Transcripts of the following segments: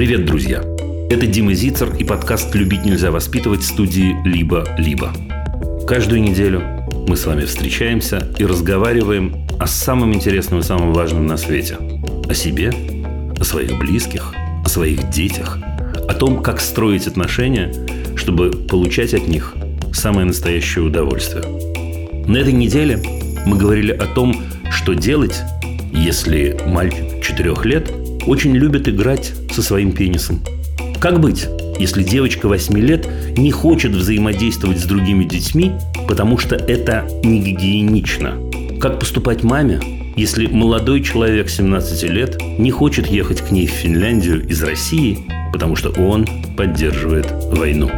Привет, друзья! Это Дима Зицер и подкаст «Любить нельзя воспитывать» студии «Либо-либо». Каждую неделю мы с вами встречаемся и разговариваем о самом интересном и самом важном на свете. О себе, о своих близких, о своих детях, о том, как строить отношения, чтобы получать от них самое настоящее удовольствие. На этой неделе мы говорили о том, что делать, если мальчик четырех лет очень любит играть со своим пенисом. Как быть, если девочка 8 лет не хочет взаимодействовать с другими детьми, потому что это не гигиенично? Как поступать маме, если молодой человек 17 лет не хочет ехать к ней в Финляндию из России, потому что он поддерживает войну?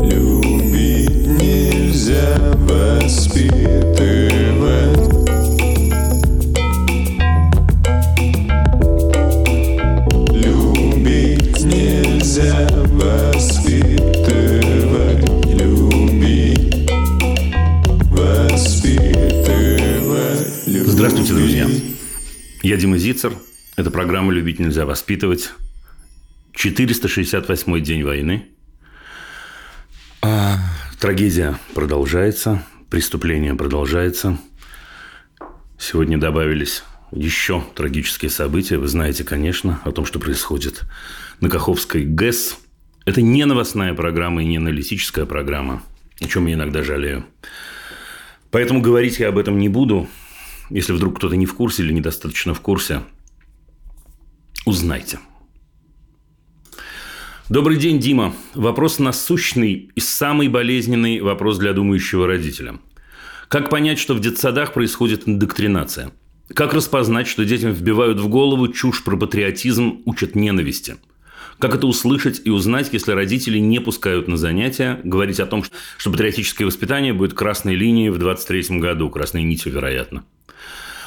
Любить нельзя воспитывать Здравствуйте, друзья. Я Дима Зицер. Это программа «Любить нельзя воспитывать». 468 день войны. А, трагедия продолжается, преступление продолжается. Сегодня добавились еще трагические события. Вы знаете, конечно, о том, что происходит на Каховской ГЭС. Это не новостная программа и не аналитическая программа, о чем я иногда жалею. Поэтому говорить я об этом не буду. Если вдруг кто-то не в курсе или недостаточно в курсе, узнайте. Добрый день, Дима. Вопрос насущный и самый болезненный вопрос для думающего родителя. Как понять, что в детсадах происходит индоктринация? Как распознать, что детям вбивают в голову чушь про патриотизм, учат ненависти? Как это услышать и узнать, если родители не пускают на занятия, говорить о том, что патриотическое воспитание будет красной линией в 23 году, красной нитью, вероятно?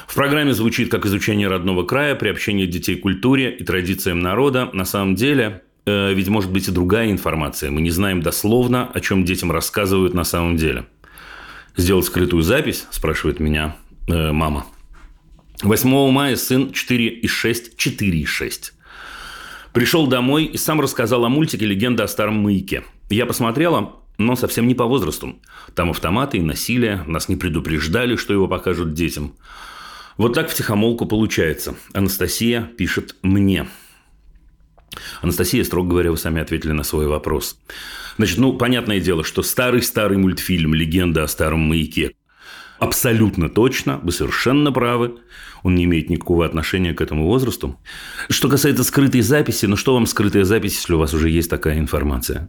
В программе звучит как изучение родного края, приобщение детей к культуре и традициям народа. На самом деле, э, ведь может быть и другая информация. Мы не знаем дословно, о чем детям рассказывают на самом деле. Сделать скрытую запись, спрашивает меня э, мама. 8 мая сын 4,6, 4,6. Пришел домой и сам рассказал о мультике «Легенда о старом маяке». Я посмотрела, но совсем не по возрасту. Там автоматы и насилие, нас не предупреждали, что его покажут детям. Вот так в тихомолку получается. Анастасия пишет мне. Анастасия, строго говоря, вы сами ответили на свой вопрос. Значит, ну, понятное дело, что старый-старый мультфильм «Легенда о старом маяке» абсолютно точно, вы совершенно правы, он не имеет никакого отношения к этому возрасту. Что касается скрытой записи, ну что вам скрытая запись, если у вас уже есть такая информация?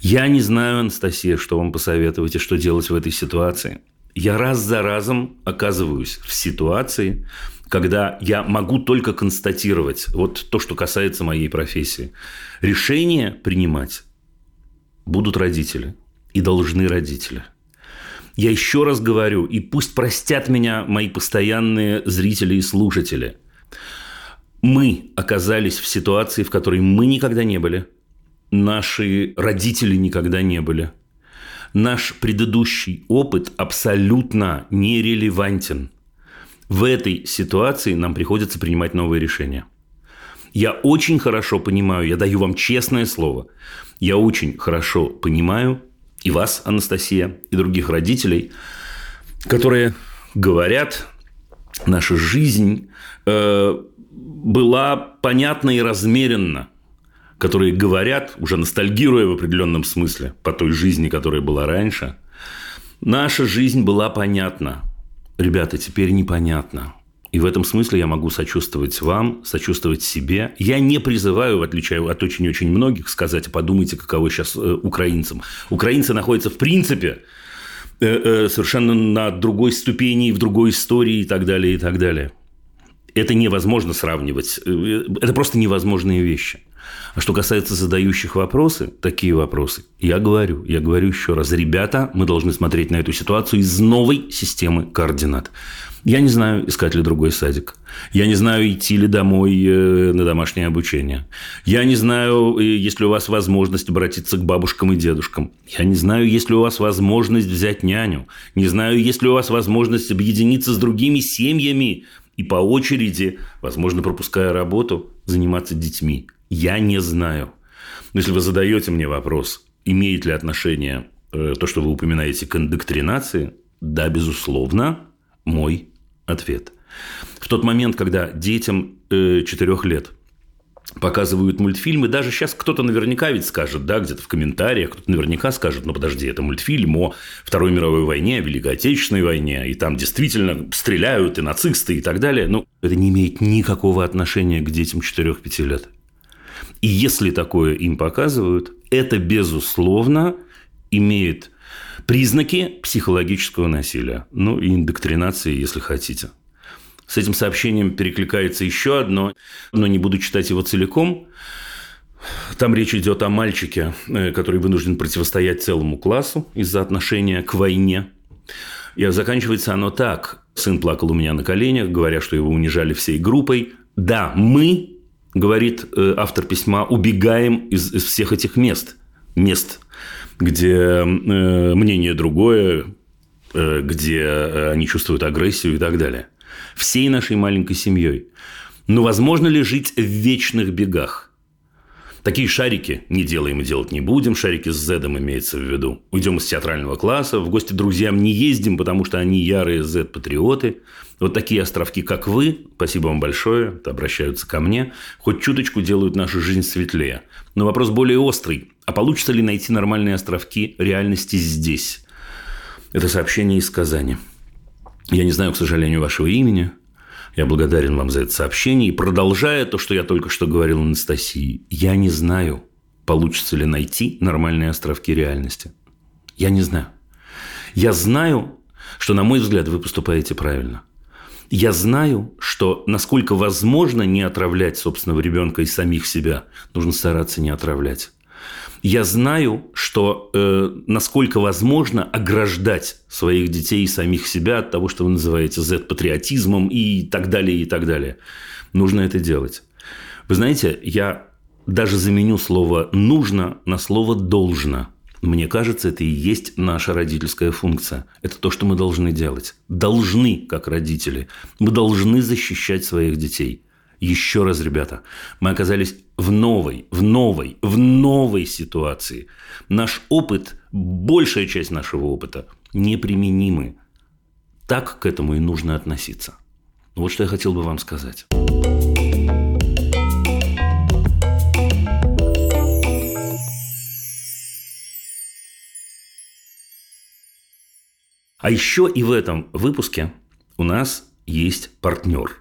Я не знаю, Анастасия, что вам посоветовать и что делать в этой ситуации – я раз за разом оказываюсь в ситуации, когда я могу только констатировать вот то, что касается моей профессии. Решение принимать будут родители и должны родители. Я еще раз говорю, и пусть простят меня мои постоянные зрители и слушатели. Мы оказались в ситуации, в которой мы никогда не были, наши родители никогда не были – наш предыдущий опыт абсолютно нерелевантен. В этой ситуации нам приходится принимать новые решения. Я очень хорошо понимаю, я даю вам честное слово, я очень хорошо понимаю и вас, Анастасия, и других родителей, которые говорят, наша жизнь э, была понятна и размеренна – которые говорят, уже ностальгируя в определенном смысле по той жизни, которая была раньше, наша жизнь была понятна. Ребята, теперь непонятно. И в этом смысле я могу сочувствовать вам, сочувствовать себе. Я не призываю, в отличие от очень-очень многих, сказать, подумайте, каково сейчас э, украинцам. Украинцы находятся в принципе э, э, совершенно на другой ступени, в другой истории и так далее, и так далее. Это невозможно сравнивать. Это просто невозможные вещи. А что касается задающих вопросы, такие вопросы, я говорю, я говорю еще раз, ребята, мы должны смотреть на эту ситуацию из новой системы координат. Я не знаю, искать ли другой садик. Я не знаю, идти ли домой э, на домашнее обучение. Я не знаю, э, есть ли у вас возможность обратиться к бабушкам и дедушкам. Я не знаю, есть ли у вас возможность взять няню. Не знаю, есть ли у вас возможность объединиться с другими семьями и по очереди, возможно, пропуская работу, заниматься детьми. Я не знаю. Но если вы задаете мне вопрос, имеет ли отношение э, то, что вы упоминаете, к индоктринации, да, безусловно, мой ответ. В тот момент, когда детям э, 4 лет показывают мультфильмы, даже сейчас кто-то наверняка ведь скажет, да, где-то в комментариях, кто-то наверняка скажет, ну подожди, это мультфильм о Второй мировой войне, о Великой Отечественной войне, и там действительно стреляют и нацисты и так далее. Ну, это не имеет никакого отношения к детям 4-5 лет. И если такое им показывают, это, безусловно, имеет признаки психологического насилия. Ну, и индоктринации, если хотите. С этим сообщением перекликается еще одно, но не буду читать его целиком. Там речь идет о мальчике, э, который вынужден противостоять целому классу из-за отношения к войне. И заканчивается оно так. Сын плакал у меня на коленях, говоря, что его унижали всей группой. Да, мы, говорит э, автор письма, убегаем из, из всех этих мест. Мест, где э, мнение другое, э, где они чувствуют агрессию и так далее всей нашей маленькой семьей. Но возможно ли жить в вечных бегах? Такие шарики не делаем и делать не будем. Шарики с зедом имеется в виду. Уйдем из театрального класса. В гости друзьям не ездим, потому что они ярые Z-патриоты. Вот такие островки, как вы, спасибо вам большое, обращаются ко мне, хоть чуточку делают нашу жизнь светлее. Но вопрос более острый. А получится ли найти нормальные островки реальности здесь? Это сообщение из Казани. Я не знаю, к сожалению, вашего имени. Я благодарен вам за это сообщение. И продолжая то, что я только что говорил Анастасии, я не знаю, получится ли найти нормальные островки реальности. Я не знаю. Я знаю, что, на мой взгляд, вы поступаете правильно. Я знаю, что насколько возможно не отравлять собственного ребенка и самих себя, нужно стараться не отравлять. Я знаю, что э, насколько возможно ограждать своих детей и самих себя от того, что вы называете Z-патриотизмом и так далее, и так далее. Нужно это делать. Вы знаете, я даже заменю слово «нужно» на слово «должно». Мне кажется, это и есть наша родительская функция. Это то, что мы должны делать. Должны, как родители. Мы должны защищать своих детей. Еще раз, ребята, мы оказались в новой, в новой, в новой ситуации. Наш опыт, большая часть нашего опыта неприменимы. Так к этому и нужно относиться. Вот что я хотел бы вам сказать. А еще и в этом выпуске у нас есть партнер.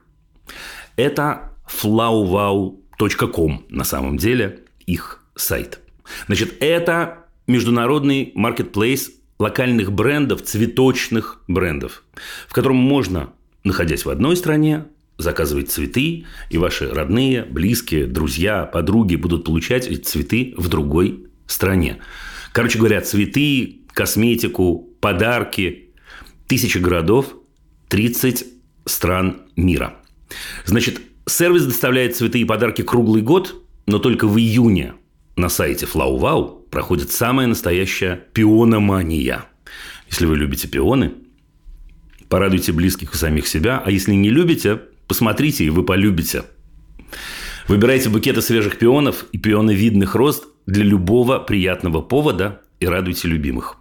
Это flowwow.com на самом деле их сайт. Значит, это международный маркетплейс локальных брендов, цветочных брендов, в котором можно, находясь в одной стране, заказывать цветы, и ваши родные, близкие, друзья, подруги будут получать эти цветы в другой стране. Короче говоря, цветы, косметику, подарки, тысячи городов, 30 стран мира. Значит, сервис доставляет цветы и подарки круглый год, но только в июне на сайте FlowWow проходит самая настоящая пиономания. Если вы любите пионы, порадуйте близких и самих себя, а если не любите, посмотрите, и вы полюбите. Выбирайте букеты свежих пионов и пионовидных роз для любого приятного повода и радуйте любимых.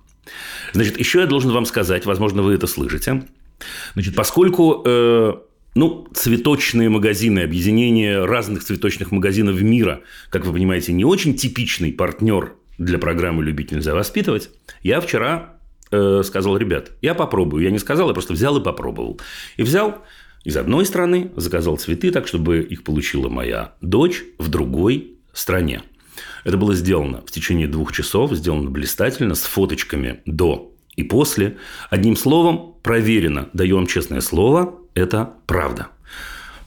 Значит, еще я должен вам сказать, возможно, вы это слышите. Значит, поскольку э, ну, цветочные магазины, объединение разных цветочных магазинов мира, как вы понимаете, не очень типичный партнер для программы «Любить нельзя воспитывать». Я вчера э, сказал, ребят, я попробую. Я не сказал, я просто взял и попробовал. И взял из одной страны, заказал цветы так, чтобы их получила моя дочь в другой стране. Это было сделано в течение двух часов, сделано блистательно, с фоточками до и после. Одним словом, проверено, даю вам честное слово, это правда.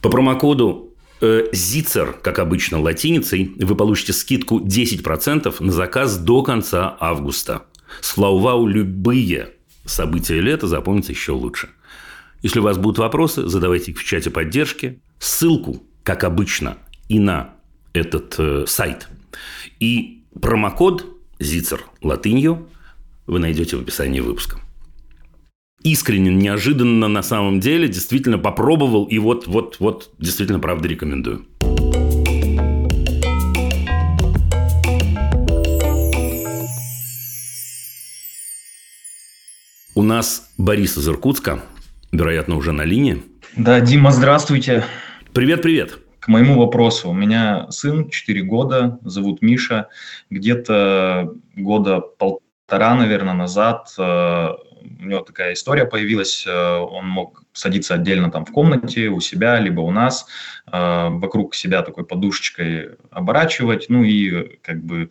По промокоду э, ЗИЦЕР, как обычно латиницей, вы получите скидку 10% на заказ до конца августа. С Флаувау любые события лета запомнятся еще лучше. Если у вас будут вопросы, задавайте их в чате поддержки. Ссылку, как обычно, и на этот э, сайт, и промокод ЗИЦЕР латынью вы найдете в описании выпуска искренен, неожиданно на самом деле, действительно попробовал и вот, вот, вот, действительно, правда, рекомендую. У нас Борис из Иркутска, вероятно, уже на линии. Да, Дима, здравствуйте. Привет-привет. К моему вопросу. У меня сын 4 года, зовут Миша. Где-то года полтора, наверное, назад э, у него такая история появилась, э, он мог садиться отдельно там в комнате у себя, либо у нас, э, вокруг себя такой подушечкой оборачивать, ну и как бы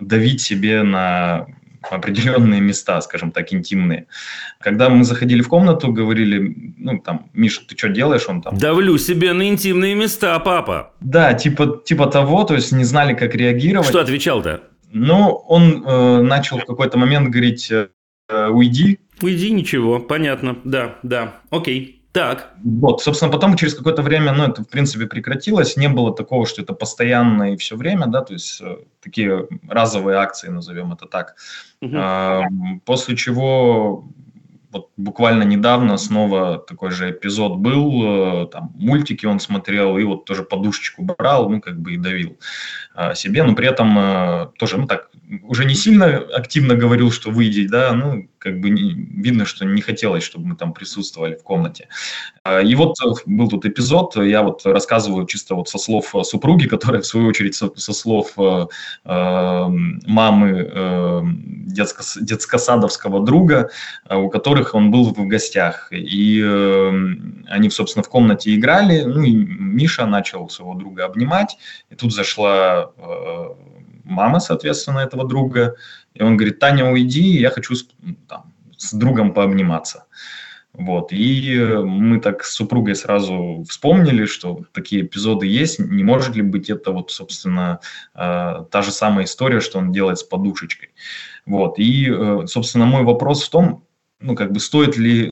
давить себе на определенные места, скажем так, интимные. Когда мы заходили в комнату, говорили, ну, там, Миша, ты что делаешь? Он там... Давлю себе на интимные места, папа. Да, типа, типа того, то есть не знали, как реагировать. Что отвечал-то? Ну, он э, начал в какой-то момент говорить, э, уйди, Уйди, ничего, понятно, да, да, окей. Так. Вот, собственно, потом через какое-то время, ну, это, в принципе, прекратилось. Не было такого, что это постоянно и все время, да, то есть э, такие разовые акции, назовем это так. Угу. А, после чего вот буквально недавно снова такой же эпизод был, э, там мультики он смотрел и вот тоже подушечку брал, ну, как бы и давил а, себе, но при этом э, тоже, ну, так, уже не сильно активно говорил, что выйди, да, ну, как бы видно, что не хотелось, чтобы мы там присутствовали в комнате. А, и вот э, был тут эпизод, я вот рассказываю чисто вот со слов э, супруги, которая в свою очередь со, со слов э, э, мамы э, детско, детско-садовского друга, э, у которых он был в гостях. И э, они, собственно, в комнате играли, ну и Миша начал своего друга обнимать, и тут зашла э, мама, соответственно, этого друга, и он говорит, Таня, уйди, я хочу с, там, с другом пообниматься. Вот. И мы так с супругой сразу вспомнили, что такие эпизоды есть. Не может ли быть это вот, собственно, э, та же самая история, что он делает с подушечкой. Вот. И, э, собственно, мой вопрос в том, ну, как бы стоит ли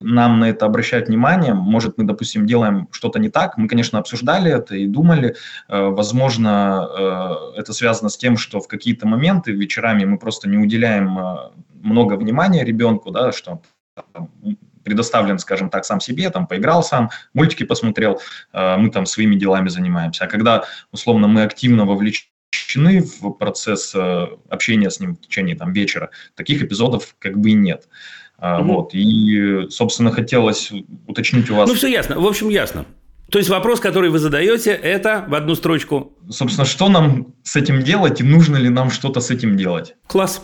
нам на это обращать внимание. Может, мы, допустим, делаем что-то не так. Мы, конечно, обсуждали это и думали. Э, возможно, э, это связано с тем, что в какие-то моменты вечерами мы просто не уделяем э, много внимания ребенку, да, что предоставлен, скажем так, сам себе, там поиграл сам, мультики посмотрел, мы там своими делами занимаемся. А когда, условно, мы активно вовлечены в процесс общения с ним в течение там, вечера, таких эпизодов как бы и нет. Mm-hmm. Вот. И, собственно, хотелось уточнить у вас... Ну, все ясно. В общем, ясно. То есть вопрос, который вы задаете, это в одну строчку. Собственно, что нам с этим делать и нужно ли нам что-то с этим делать? Класс.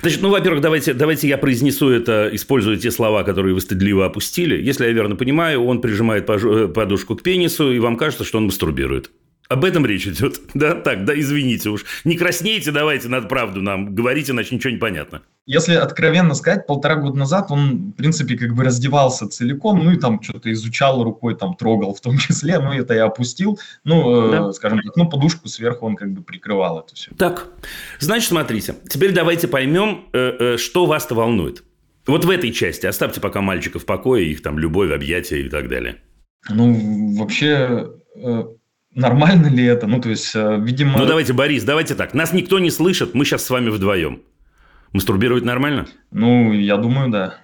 Значит, ну, во-первых, давайте, давайте я произнесу это, используя те слова, которые вы стыдливо опустили. Если я верно понимаю, он прижимает э, подушку к пенису, и вам кажется, что он мастурбирует. Об этом речь идет. Да, так, да, извините уж. Не краснейте, давайте над правду нам говорите, иначе ничего не понятно. Если откровенно сказать, полтора года назад он, в принципе, как бы раздевался целиком, ну и там что-то изучал рукой, там трогал в том числе, ну это я опустил, ну, э, да. э, скажем так, ну подушку сверху он как бы прикрывал это все. Так, значит, смотрите, теперь давайте поймем, э, э, что вас-то волнует. Вот в этой части оставьте пока мальчиков в покое, их там любовь, объятия и так далее. Ну, вообще, э, нормально ли это? Ну, то есть, э, видимо... Ну, давайте, Борис, давайте так. Нас никто не слышит, мы сейчас с вами вдвоем. Мастурбировать нормально? Ну, я думаю, да.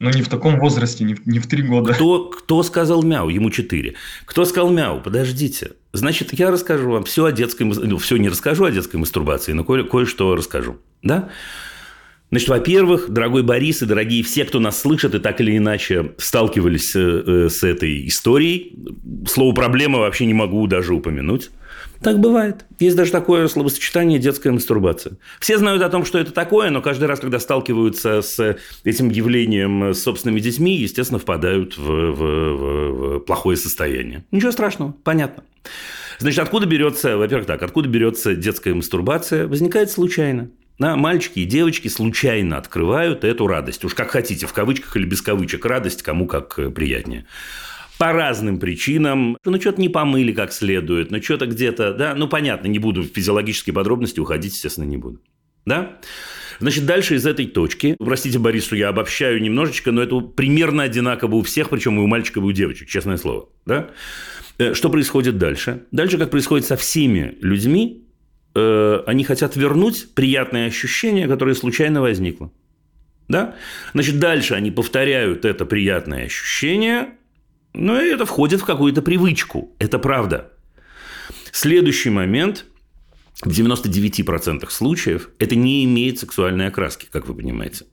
Но не в таком возрасте, не в, не в три года. Кто, кто сказал мяу? Ему четыре. Кто сказал мяу? Подождите. Значит, я расскажу вам все о детской... Ну, все не расскажу о детской мастурбации, но кое- кое-что расскажу. Да? Значит, во-первых, дорогой Борис и дорогие все, кто нас слышит и так или иначе сталкивались э, с этой историей, слово «проблема» вообще не могу даже упомянуть. Так бывает. Есть даже такое словосочетание «детская мастурбация». Все знают о том, что это такое, но каждый раз, когда сталкиваются с этим явлением с собственными детьми, естественно, впадают в, в, в плохое состояние. Ничего страшного, понятно. Значит, откуда берется, во-первых, так, откуда берется детская мастурбация? Возникает случайно. Да, мальчики и девочки случайно открывают эту радость. Уж как хотите, в кавычках или без кавычек, радость кому как э, приятнее. По разным причинам. Ну, что-то не помыли как следует, ну, что-то где-то, да, ну, понятно, не буду в физиологические подробности уходить, естественно, не буду. Да? Значит, дальше из этой точки, простите, Борису, я обобщаю немножечко, но это примерно одинаково у всех, причем и у мальчиков, и у девочек, честное слово. Да? Э, что происходит дальше? Дальше, как происходит со всеми людьми, Э, они хотят вернуть приятное ощущение, которое случайно возникло. Да? Значит, дальше они повторяют это приятное ощущение, но это входит в какую-то привычку. Это правда. Следующий момент в 99% случаев это не имеет сексуальной окраски, как вы понимаете.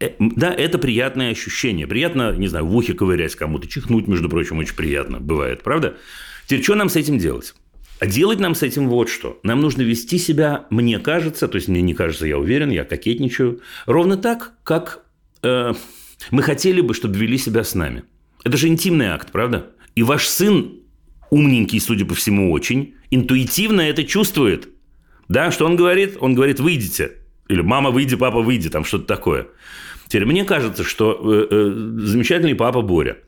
Э, да, это приятное ощущение. Приятно, не знаю, в ухе ковырять кому-то, чихнуть, между прочим, очень приятно бывает, правда? Теперь, что нам с этим делать? А делать нам с этим вот что. Нам нужно вести себя, мне кажется, то есть мне не кажется, я уверен, я кокетничаю, ровно так, как э, мы хотели бы, чтобы вели себя с нами. Это же интимный акт, правда? И ваш сын, умненький, судя по всему, очень, интуитивно это чувствует. Да, что он говорит? Он говорит, выйдите. Или мама, выйди, папа, выйди, там что-то такое. Теперь, мне кажется, что э, э, замечательный папа Боря,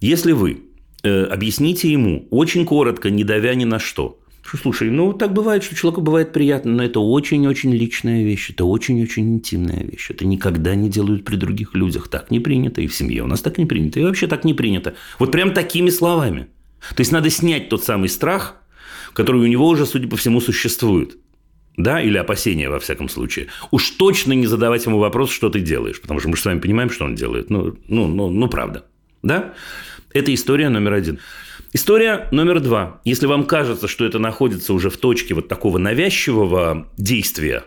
если вы э, объясните ему очень коротко, не давя ни на что, что, слушай, ну, так бывает, что человеку бывает приятно, но это очень-очень личная вещь, это очень-очень интимная вещь. Это никогда не делают при других людях. Так не принято, и в семье у нас так не принято, и вообще так не принято. Вот прям такими словами. То есть, надо снять тот самый страх, который у него уже, судя по всему, существует да, или опасения, во всяком случае, уж точно не задавать ему вопрос, что ты делаешь, потому что мы же с вами понимаем, что он делает. Ну, ну, ну, ну правда. Да? Это история номер один. История номер два. Если вам кажется, что это находится уже в точке вот такого навязчивого действия,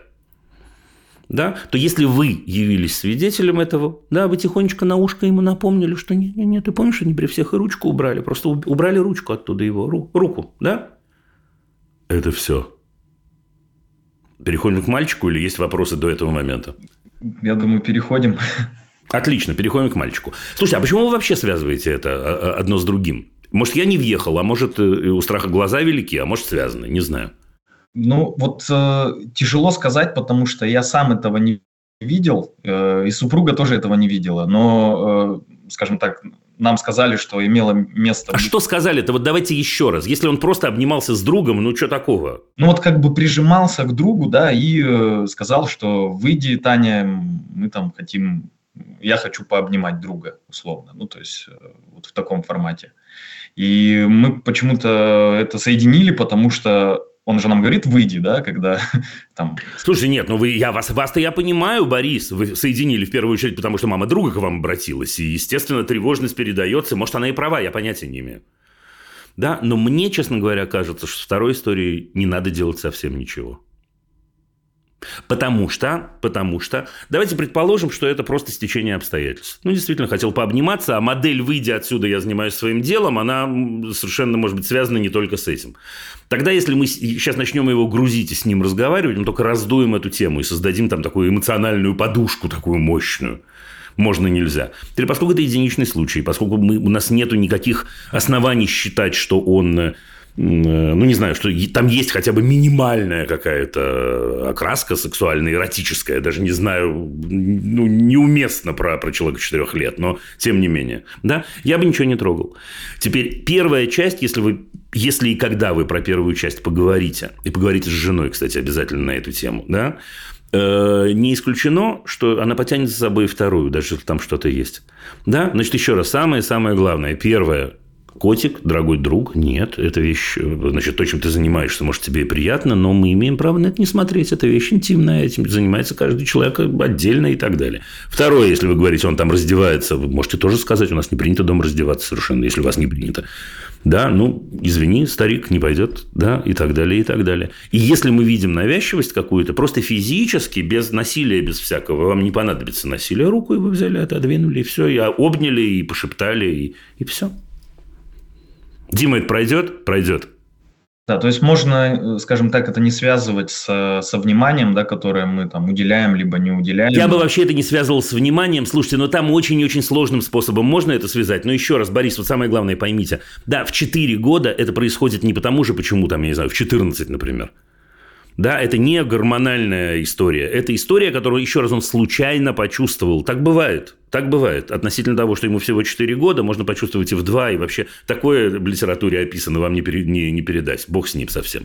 да, то если вы явились свидетелем этого, да, вы тихонечко на ушко ему напомнили, что нет, нет, нет, ты помнишь, они при всех и ручку убрали, просто убрали ручку оттуда его, руку, да? Это все. Переходим к мальчику или есть вопросы до этого момента? Я думаю, переходим. Отлично, переходим к мальчику. Слушайте, а почему вы вообще связываете это а, а, одно с другим? Может, я не въехал, а может, э, у страха глаза велики, а может, связаны, не знаю. Ну, вот э, тяжело сказать, потому что я сам этого не видел, э, и супруга тоже этого не видела. Но, э, скажем так, нам сказали, что имело место... А что сказали-то? Вот давайте еще раз. Если он просто обнимался с другом, ну что такого? Ну вот как бы прижимался к другу, да, и э, сказал, что выйди, Таня, мы там хотим... Я хочу пообнимать друга, условно. Ну то есть э, вот в таком формате. И мы почему-то это соединили, потому что он же нам говорит, выйди, да, когда там... Слушай, нет, ну вы, я вас, вас-то я понимаю, Борис, вы соединили в первую очередь, потому что мама друга к вам обратилась, и, естественно, тревожность передается, может, она и права, я понятия не имею. Да, но мне, честно говоря, кажется, что второй историей не надо делать совсем ничего. Потому что, потому что, давайте предположим, что это просто стечение обстоятельств. Ну, действительно, хотел пообниматься, а модель «выйдя отсюда, я занимаюсь своим делом», она совершенно, может быть, связана не только с этим. Тогда, если мы сейчас начнем его грузить и с ним разговаривать, мы только раздуем эту тему и создадим там такую эмоциональную подушку, такую мощную можно, нельзя. Теперь, поскольку это единичный случай, поскольку мы, у нас нет никаких оснований считать, что он Э, ну, не знаю, что там есть хотя бы минимальная какая-то окраска сексуальная, эротическая, даже не знаю, ну, неуместно про, про человека 4 лет, но тем не менее, да, я бы ничего не трогал. Теперь первая часть, если вы, если и когда вы про первую часть поговорите, и поговорите с женой, кстати, обязательно на эту тему, да, э, не исключено, что она потянет за собой вторую, даже если там что-то есть. Да? Значит, еще раз, самое-самое главное. Первое, Котик, дорогой друг, нет, это вещь, значит, то, чем ты занимаешься, может, тебе и приятно, но мы имеем право на это не смотреть, это вещь интимная, этим занимается каждый человек отдельно и так далее. Второе, если вы говорите, он там раздевается, вы можете тоже сказать, у нас не принято дома раздеваться совершенно, если у вас не принято. Да, ну, извини, старик не пойдет, да, и так далее, и так далее. И если мы видим навязчивость какую-то, просто физически, без насилия, без всякого, вам не понадобится насилие, руку и вы взяли, отодвинули, и все, и обняли, и пошептали, и, и все. Дима, это пройдет? Пройдет. Да, то есть можно, э, скажем так, это не связывать с, со вниманием, да, которое мы там уделяем, либо не уделяем. Я бы вообще это не связывал с вниманием. Слушайте, но там очень и очень сложным способом можно это связать. Но еще раз, Борис, вот самое главное поймите. Да, в 4 года это происходит не потому же, почему там, я не знаю, в 14, например. Да, это не гормональная история. Это история, которую, еще раз, он случайно почувствовал. Так бывает. Так бывает. Относительно того, что ему всего 4 года, можно почувствовать и в 2, и вообще такое в литературе описано, вам не, пере, не, не передать. Бог с ним совсем.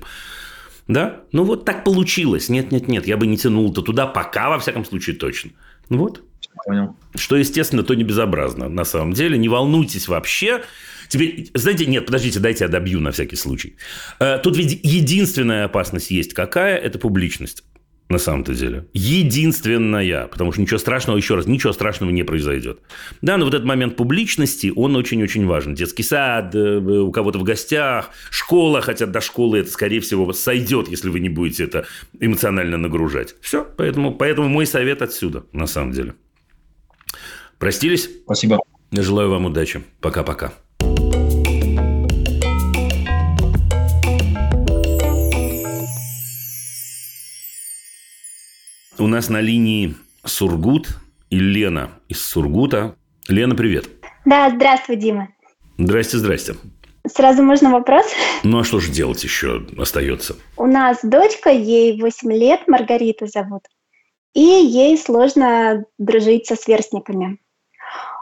Да? Ну, вот так получилось. Нет, нет, нет, я бы не тянул-то туда, пока, во всяком случае, точно. Ну вот. Понял. Что, естественно, то не безобразно на самом деле. Не волнуйтесь вообще. Теперь, знаете, нет, подождите, дайте я добью на всякий случай. Э, тут ведь единственная опасность есть какая? Это публичность на самом-то деле. Единственная. Потому что ничего страшного, еще раз, ничего страшного не произойдет. Да, но вот этот момент публичности, он очень-очень важен. Детский сад, э, у кого-то в гостях, школа, хотя до школы это, скорее всего, сойдет, если вы не будете это эмоционально нагружать. Все, поэтому, поэтому мой совет отсюда, на самом деле. Простились? Спасибо. Желаю вам удачи. Пока-пока. У нас на линии Сургут и Лена из Сургута. Лена, привет. Да, здравствуй, Дима. Здрасте, здрасте. Сразу можно вопрос? Ну, а что же делать еще остается? У нас дочка, ей 8 лет, Маргарита зовут. И ей сложно дружить со сверстниками.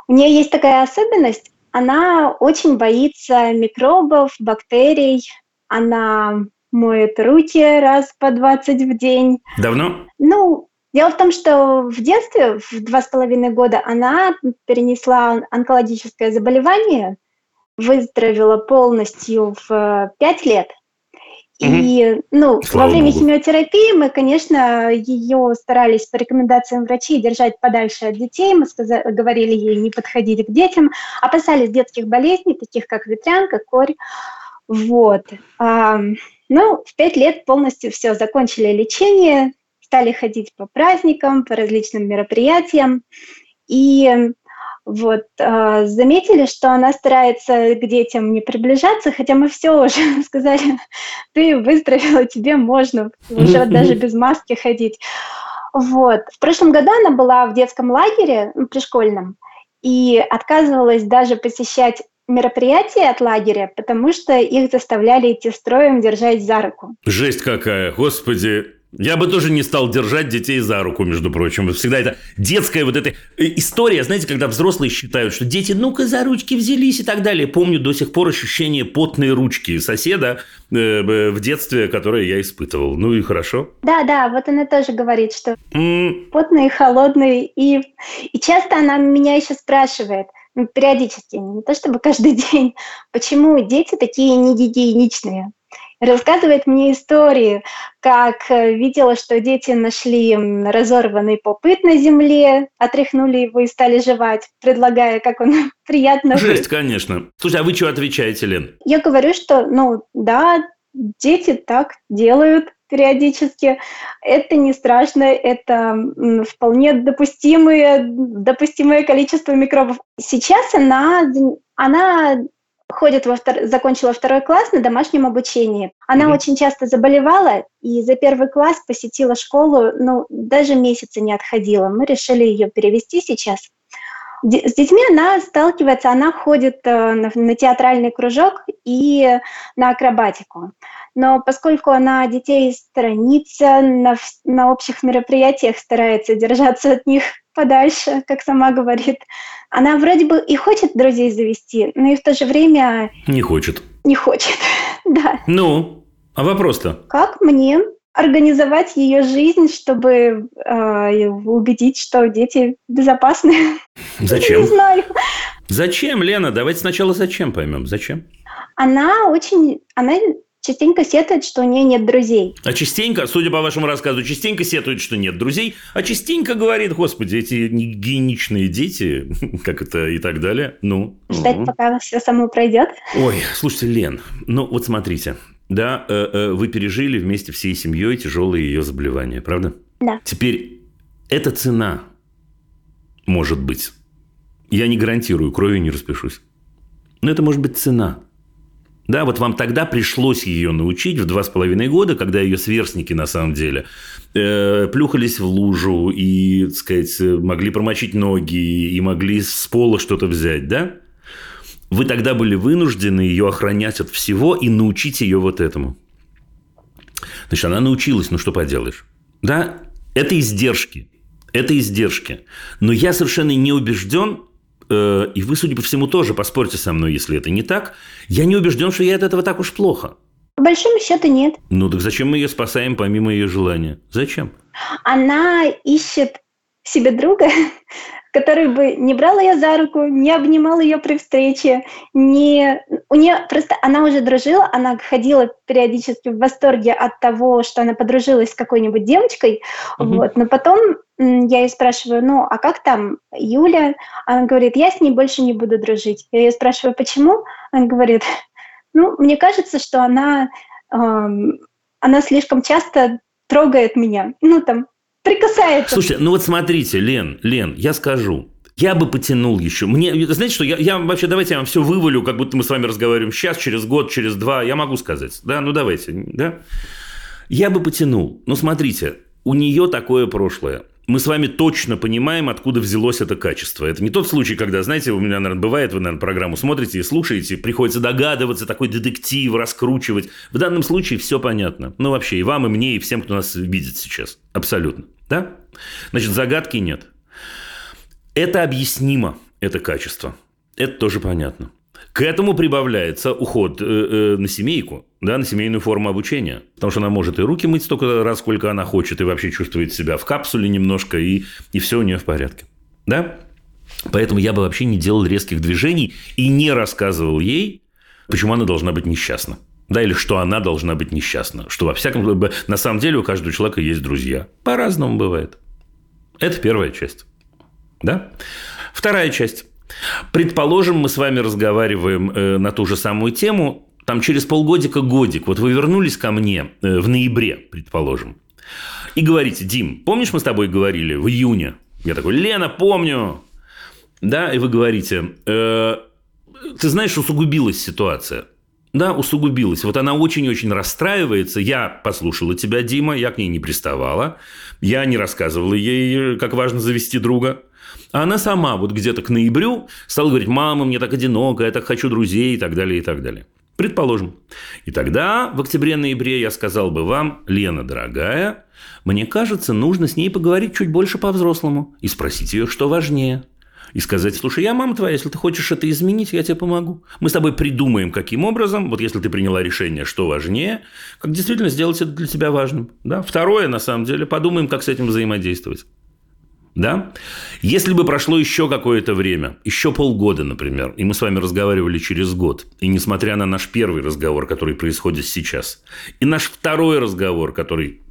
У нее есть такая особенность, она очень боится микробов, бактерий, она моет руки раз по 20 в день. Давно? Ну, дело в том, что в детстве, в два с половиной года, она перенесла онкологическое заболевание, выздоровела полностью в пять лет. И, ну, Слава во время Богу. химиотерапии мы, конечно, ее старались по рекомендациям врачей держать подальше от детей. Мы сказали, говорили ей не подходить к детям, опасались детских болезней, таких как ветрянка, корь. Вот. Ну, в пять лет полностью все, закончили лечение, стали ходить по праздникам, по различным мероприятиям. И вот, э, заметили, что она старается к детям не приближаться, хотя мы все уже сказали, ты выздоровела, тебе можно уже даже без маски ходить. Вот. В прошлом году она была в детском лагере ну, пришкольном и отказывалась даже посещать мероприятия от лагеря, потому что их заставляли идти строем держать за руку. Жесть какая, господи. Я бы тоже не стал держать детей за руку, между прочим. Всегда это детская вот эта э, история, знаете, когда взрослые считают, что дети, ну-ка, за ручки взялись и так далее. Помню до сих пор ощущение потной ручки соседа э, в детстве, которое я испытывал. Ну и хорошо. Да, да, вот она тоже говорит, что mm. потный, холодный. И, и часто она меня еще спрашивает, ну, периодически, не то чтобы каждый день, почему дети такие негигиеничные рассказывает мне истории, как э, видела, что дети нашли разорванный попыт на земле, отряхнули его и стали жевать, предлагая, как он приятно... Жесть, конечно. Слушай, а вы что отвечаете, Лен? Я говорю, что, ну, да, дети так делают периодически. Это не страшно, это вполне допустимое, допустимое количество микробов. Сейчас она, она ходит во втор... закончила второй класс на домашнем обучении. Она mm-hmm. очень часто заболевала и за первый класс посетила школу, ну, даже месяца не отходила. Мы решили ее перевести сейчас. С детьми она сталкивается, она ходит э, на, на театральный кружок и на акробатику. Но поскольку она детей сторонится, на, на общих мероприятиях старается держаться от них подальше, как сама говорит. Она вроде бы и хочет друзей завести, но и в то же время... Не хочет. Не хочет, да. Ну, а вопрос-то? Как мне организовать ее жизнь, чтобы э, убедить, что дети безопасны? Зачем? Не знаю. Зачем, Лена? Давайте сначала зачем поймем. Зачем? Она очень... Она частенько сетует, что у нее нет друзей. А частенько, судя по вашему рассказу, частенько сетует, что нет друзей, а частенько говорит, господи, эти гигиеничные дети, как это и так далее. Ну. Ждать, угу. пока все само пройдет. Ой, слушайте, Лен, ну вот смотрите, да, э, э, вы пережили вместе всей семьей тяжелые ее заболевания, правда? Да. Теперь эта цена может быть. Я не гарантирую, кровью не распишусь. Но это может быть цена – да, вот вам тогда пришлось ее научить в два с половиной года, когда ее сверстники, на самом деле, э, плюхались в лужу и, так сказать, могли промочить ноги и могли с пола что-то взять, да? Вы тогда были вынуждены ее охранять от всего и научить ее вот этому. Значит, она научилась, ну что поделаешь. Да, это издержки. Это издержки. Но я совершенно не убежден, и вы, судя по всему, тоже поспорьте со мной, если это не так, я не убежден, что я от этого так уж плохо. По большому счету нет. Ну так зачем мы ее спасаем помимо ее желания? Зачем? Она ищет себе друга, который бы не брал ее за руку, не обнимал ее при встрече, не... у нее просто она уже дружила, она ходила периодически в восторге от того, что она подружилась с какой-нибудь девочкой, угу. вот, но потом я ее спрашиваю, ну, а как там Юля? Она говорит, я с ней больше не буду дружить. Я ее спрашиваю, почему? Она говорит, ну, мне кажется, что она, эм, она слишком часто трогает меня, ну, там, прикасается. Слушайте, ну вот смотрите, Лен, Лен, я скажу. Я бы потянул еще. Мне, знаете что, я, я вообще, давайте я вам все вывалю, как будто мы с вами разговариваем сейчас, через год, через два, я могу сказать. Да, ну давайте, да. Я бы потянул. Но смотрите, у нее такое прошлое. Мы с вами точно понимаем, откуда взялось это качество. Это не тот случай, когда, знаете, у меня, наверное, бывает, вы, наверное, программу смотрите и слушаете, приходится догадываться, такой детектив, раскручивать. В данном случае все понятно. Ну, вообще, и вам, и мне, и всем, кто нас видит сейчас. Абсолютно. Да? Значит, загадки нет. Это объяснимо, это качество. Это тоже понятно. К этому прибавляется уход э, э, на семейку, да, на семейную форму обучения. Потому что она может и руки мыть столько раз, сколько она хочет, и вообще чувствует себя в капсуле немножко, и, и все у нее в порядке. Да? Поэтому я бы вообще не делал резких движений и не рассказывал ей, почему она должна быть несчастна. Да, или что она должна быть несчастна. Что во всяком случае, на самом деле у каждого человека есть друзья. По-разному бывает. Это первая часть. Да? Вторая часть. Предположим, мы с вами разговариваем э, на ту же самую тему, там через полгодика, годик. Вот вы вернулись ко мне э, в ноябре, предположим, и говорите, Дим, помнишь, мы с тобой говорили в июне? Я такой, Лена, помню. Да, и вы говорите, э, ты знаешь, усугубилась ситуация. Да, усугубилась. Вот она очень-очень расстраивается. Я послушала тебя, Дима, я к ней не приставала. Я не рассказывала ей, как важно завести друга. А она сама вот где-то к ноябрю стала говорить, мама, мне так одиноко, я так хочу друзей и так далее, и так далее. Предположим. И тогда в октябре-ноябре я сказал бы вам, Лена, дорогая, мне кажется, нужно с ней поговорить чуть больше по-взрослому и спросить ее, что важнее. И сказать, слушай, я мама твоя, если ты хочешь это изменить, я тебе помогу. Мы с тобой придумаем, каким образом, вот если ты приняла решение, что важнее, как действительно сделать это для тебя важным. Да? Второе, на самом деле, подумаем, как с этим взаимодействовать. Да? Если бы прошло еще какое-то время, еще полгода, например, и мы с вами разговаривали через год, и несмотря на наш первый разговор, который происходит сейчас, и наш второй разговор, который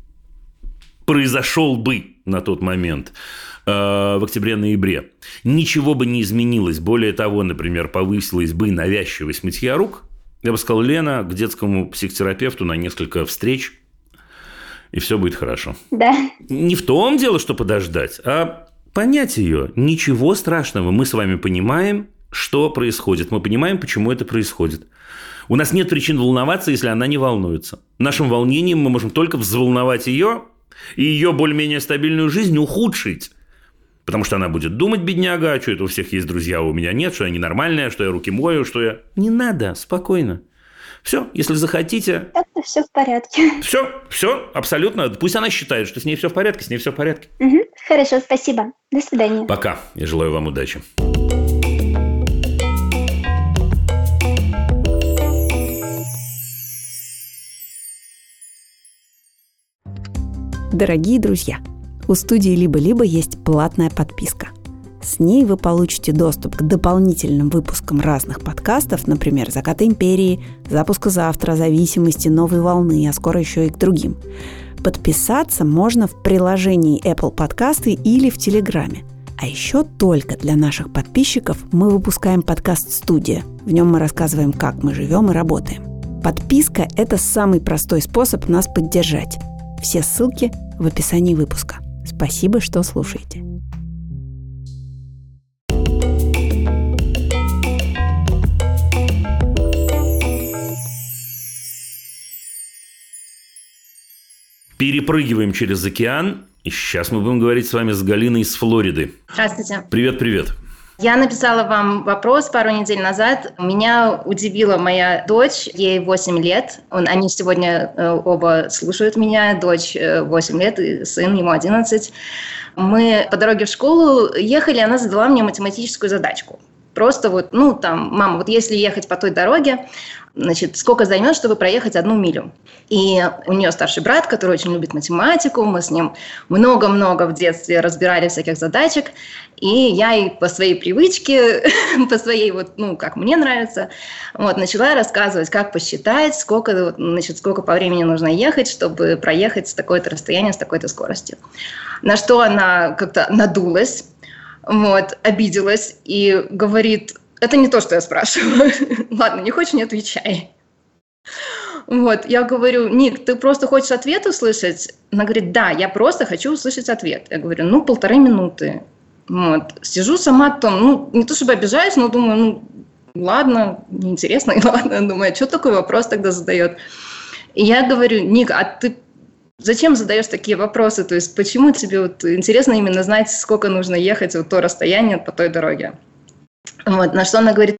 произошел бы на тот момент э, в октябре-ноябре, ничего бы не изменилось. Более того, например, повысилась бы навязчивость мытья рук, я бы сказал, Лена, к детскому психотерапевту на несколько встреч – и все будет хорошо. Да. Не в том дело, что подождать, а понять ее. Ничего страшного. Мы с вами понимаем, что происходит. Мы понимаем, почему это происходит. У нас нет причин волноваться, если она не волнуется. Нашим волнением мы можем только взволновать ее и ее более-менее стабильную жизнь ухудшить. Потому что она будет думать, бедняга, что это у всех есть друзья, а у меня нет, что я ненормальная, что я руки мою, что я... Не надо, спокойно. Все, если захотите... Это все в порядке. Все, все, абсолютно. Пусть она считает, что с ней все в порядке, с ней все в порядке. Угу, хорошо, спасибо. До свидания. Пока. Я желаю вам удачи. Дорогие друзья, у студии «Либо-либо» есть платная подписка – с ней вы получите доступ к дополнительным выпускам разных подкастов, например, «Закаты империи», «Запуска завтра», «Зависимости», «Новой волны», а скоро еще и к другим. Подписаться можно в приложении Apple Подкасты или в Телеграме. А еще только для наших подписчиков мы выпускаем подкаст «Студия». В нем мы рассказываем, как мы живем и работаем. Подписка – это самый простой способ нас поддержать. Все ссылки в описании выпуска. Спасибо, что слушаете. Перепрыгиваем через океан. И сейчас мы будем говорить с вами с Галиной из Флориды. Здравствуйте. Привет, привет. Я написала вам вопрос пару недель назад. Меня удивила моя дочь, ей 8 лет. Он, они сегодня э, оба слушают меня. Дочь 8 э, лет, и сын ему 11. Мы по дороге в школу ехали, она задала мне математическую задачку. Просто вот, ну, там, мама, вот если ехать по той дороге, значит, сколько займет, чтобы проехать одну милю. И у нее старший брат, который очень любит математику, мы с ним много-много в детстве разбирали всяких задачек, и я и по своей привычке, по своей вот, ну, как мне нравится, вот, начала рассказывать, как посчитать, сколько, значит, сколько по времени нужно ехать, чтобы проехать с такое-то расстояние, с такой-то скоростью. На что она как-то надулась, вот, обиделась и говорит, это не то, что я спрашиваю. Ладно, не хочешь, не отвечай. Вот, я говорю, Ник, ты просто хочешь ответ услышать? Она говорит, да, я просто хочу услышать ответ. Я говорю, ну, полторы минуты. Вот. Сижу сама там, ну, не то чтобы обижаюсь, но думаю, ну, ладно, неинтересно, и ладно. Думаю, а что такой вопрос тогда задает? И я говорю, Ник, а ты зачем задаешь такие вопросы? То есть почему тебе вот интересно именно знать, сколько нужно ехать вот то расстояние по той дороге? Вот, на что она говорит,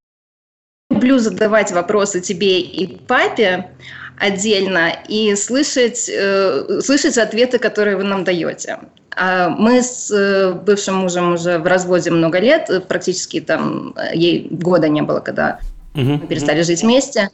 люблю задавать вопросы тебе и папе отдельно и слышать, э, слышать ответы, которые вы нам даете. А мы с э, бывшим мужем уже в разводе много лет, практически там э, ей года не было, когда угу. мы перестали жить вместе.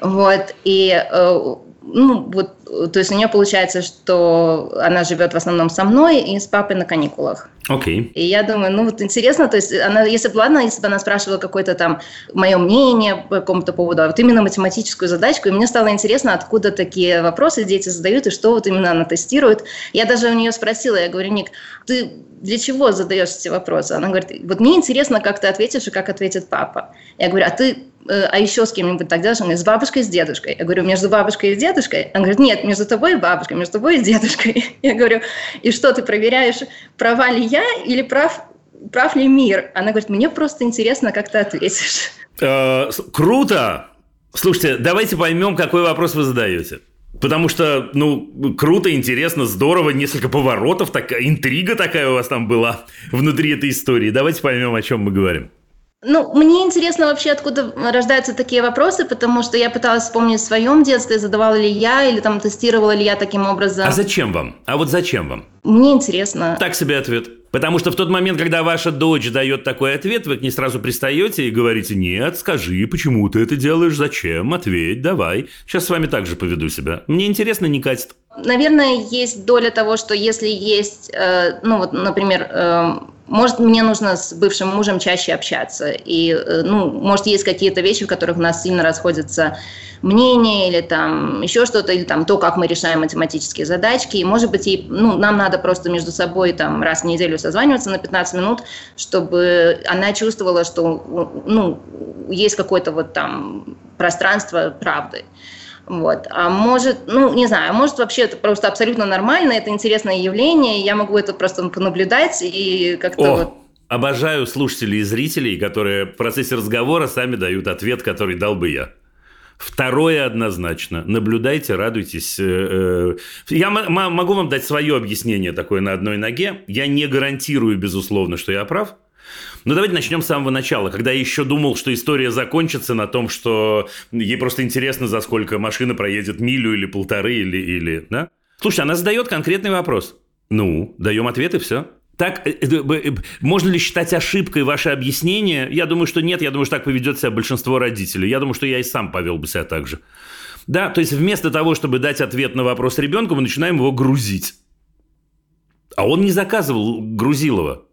Вот, и э, ну, вот, то есть у нее получается, что она живет в основном со мной и с папой на каникулах. Окей. Okay. И я думаю, ну вот интересно, то есть она, если бы, ладно, если бы она спрашивала какое-то там мое мнение по какому-то поводу, а вот именно математическую задачку, и мне стало интересно, откуда такие вопросы дети задают, и что вот именно она тестирует. Я даже у нее спросила, я говорю, Ник, ты для чего задаешь эти вопросы? Она говорит, вот мне интересно, как ты ответишь и как ответит папа. Я говорю, а ты а еще с кем-нибудь так делаешь? Он говорит, с бабушкой, с дедушкой. Я говорю, между бабушкой и дедушкой? Он говорит, нет, между тобой и бабушкой, между тобой и дедушкой. Я говорю, и что, ты проверяешь, права ли я или прав, прав ли мир? Она говорит, мне просто интересно, как ты ответишь. Э, круто! Слушайте, давайте поймем, какой вопрос вы задаете. Потому что, ну, круто, интересно, здорово, несколько поворотов, такая интрига такая у вас там была внутри этой истории. Давайте поймем, о чем мы говорим. Ну, мне интересно вообще, откуда рождаются такие вопросы, потому что я пыталась вспомнить в своем детстве, задавала ли я или там тестировала ли я таким образом. А зачем вам? А вот зачем вам? Мне интересно. Так себе ответ. Потому что в тот момент, когда ваша дочь дает такой ответ, вы к ней сразу пристаете и говорите, нет, скажи, почему ты это делаешь, зачем, ответь, давай. Сейчас с вами так же поведу себя. Мне интересно, не катит. Наверное, есть доля того, что если есть, э, ну вот, например, э, может, мне нужно с бывшим мужем чаще общаться. И, э, ну, может, есть какие-то вещи, в которых у нас сильно расходятся мнения или там еще что-то, или там то, как мы решаем математические задачки. И, может быть, и, ну, нам надо просто между собой там раз в неделю созваниваться на 15 минут, чтобы она чувствовала, что, ну, есть какое-то вот там пространство правды. Вот. А может, ну, не знаю, может вообще это просто абсолютно нормально, это интересное явление, я могу это просто понаблюдать и как-то вот... Обожаю слушателей и зрителей, которые в процессе разговора сами дают ответ, который дал бы я. Второе однозначно. Наблюдайте, радуйтесь. Э, э. Я могу вам дать свое объяснение такое на одной ноге. Я не гарантирую, безусловно, что я прав. Ну, давайте начнем с самого начала, когда я еще думал, что история закончится на том, что ей просто интересно, за сколько машина проедет милю или полторы, или, или да? Слушайте, она задает конкретный вопрос. Ну, даем ответ и все. Так, э, э, э, можно ли считать ошибкой ваше объяснение? Я думаю, что нет. Я думаю, что так поведет себя большинство родителей. Я думаю, что я и сам повел бы себя так же. Да, то есть вместо того, чтобы дать ответ на вопрос ребенку, мы начинаем его грузить. А он не заказывал Грузилова.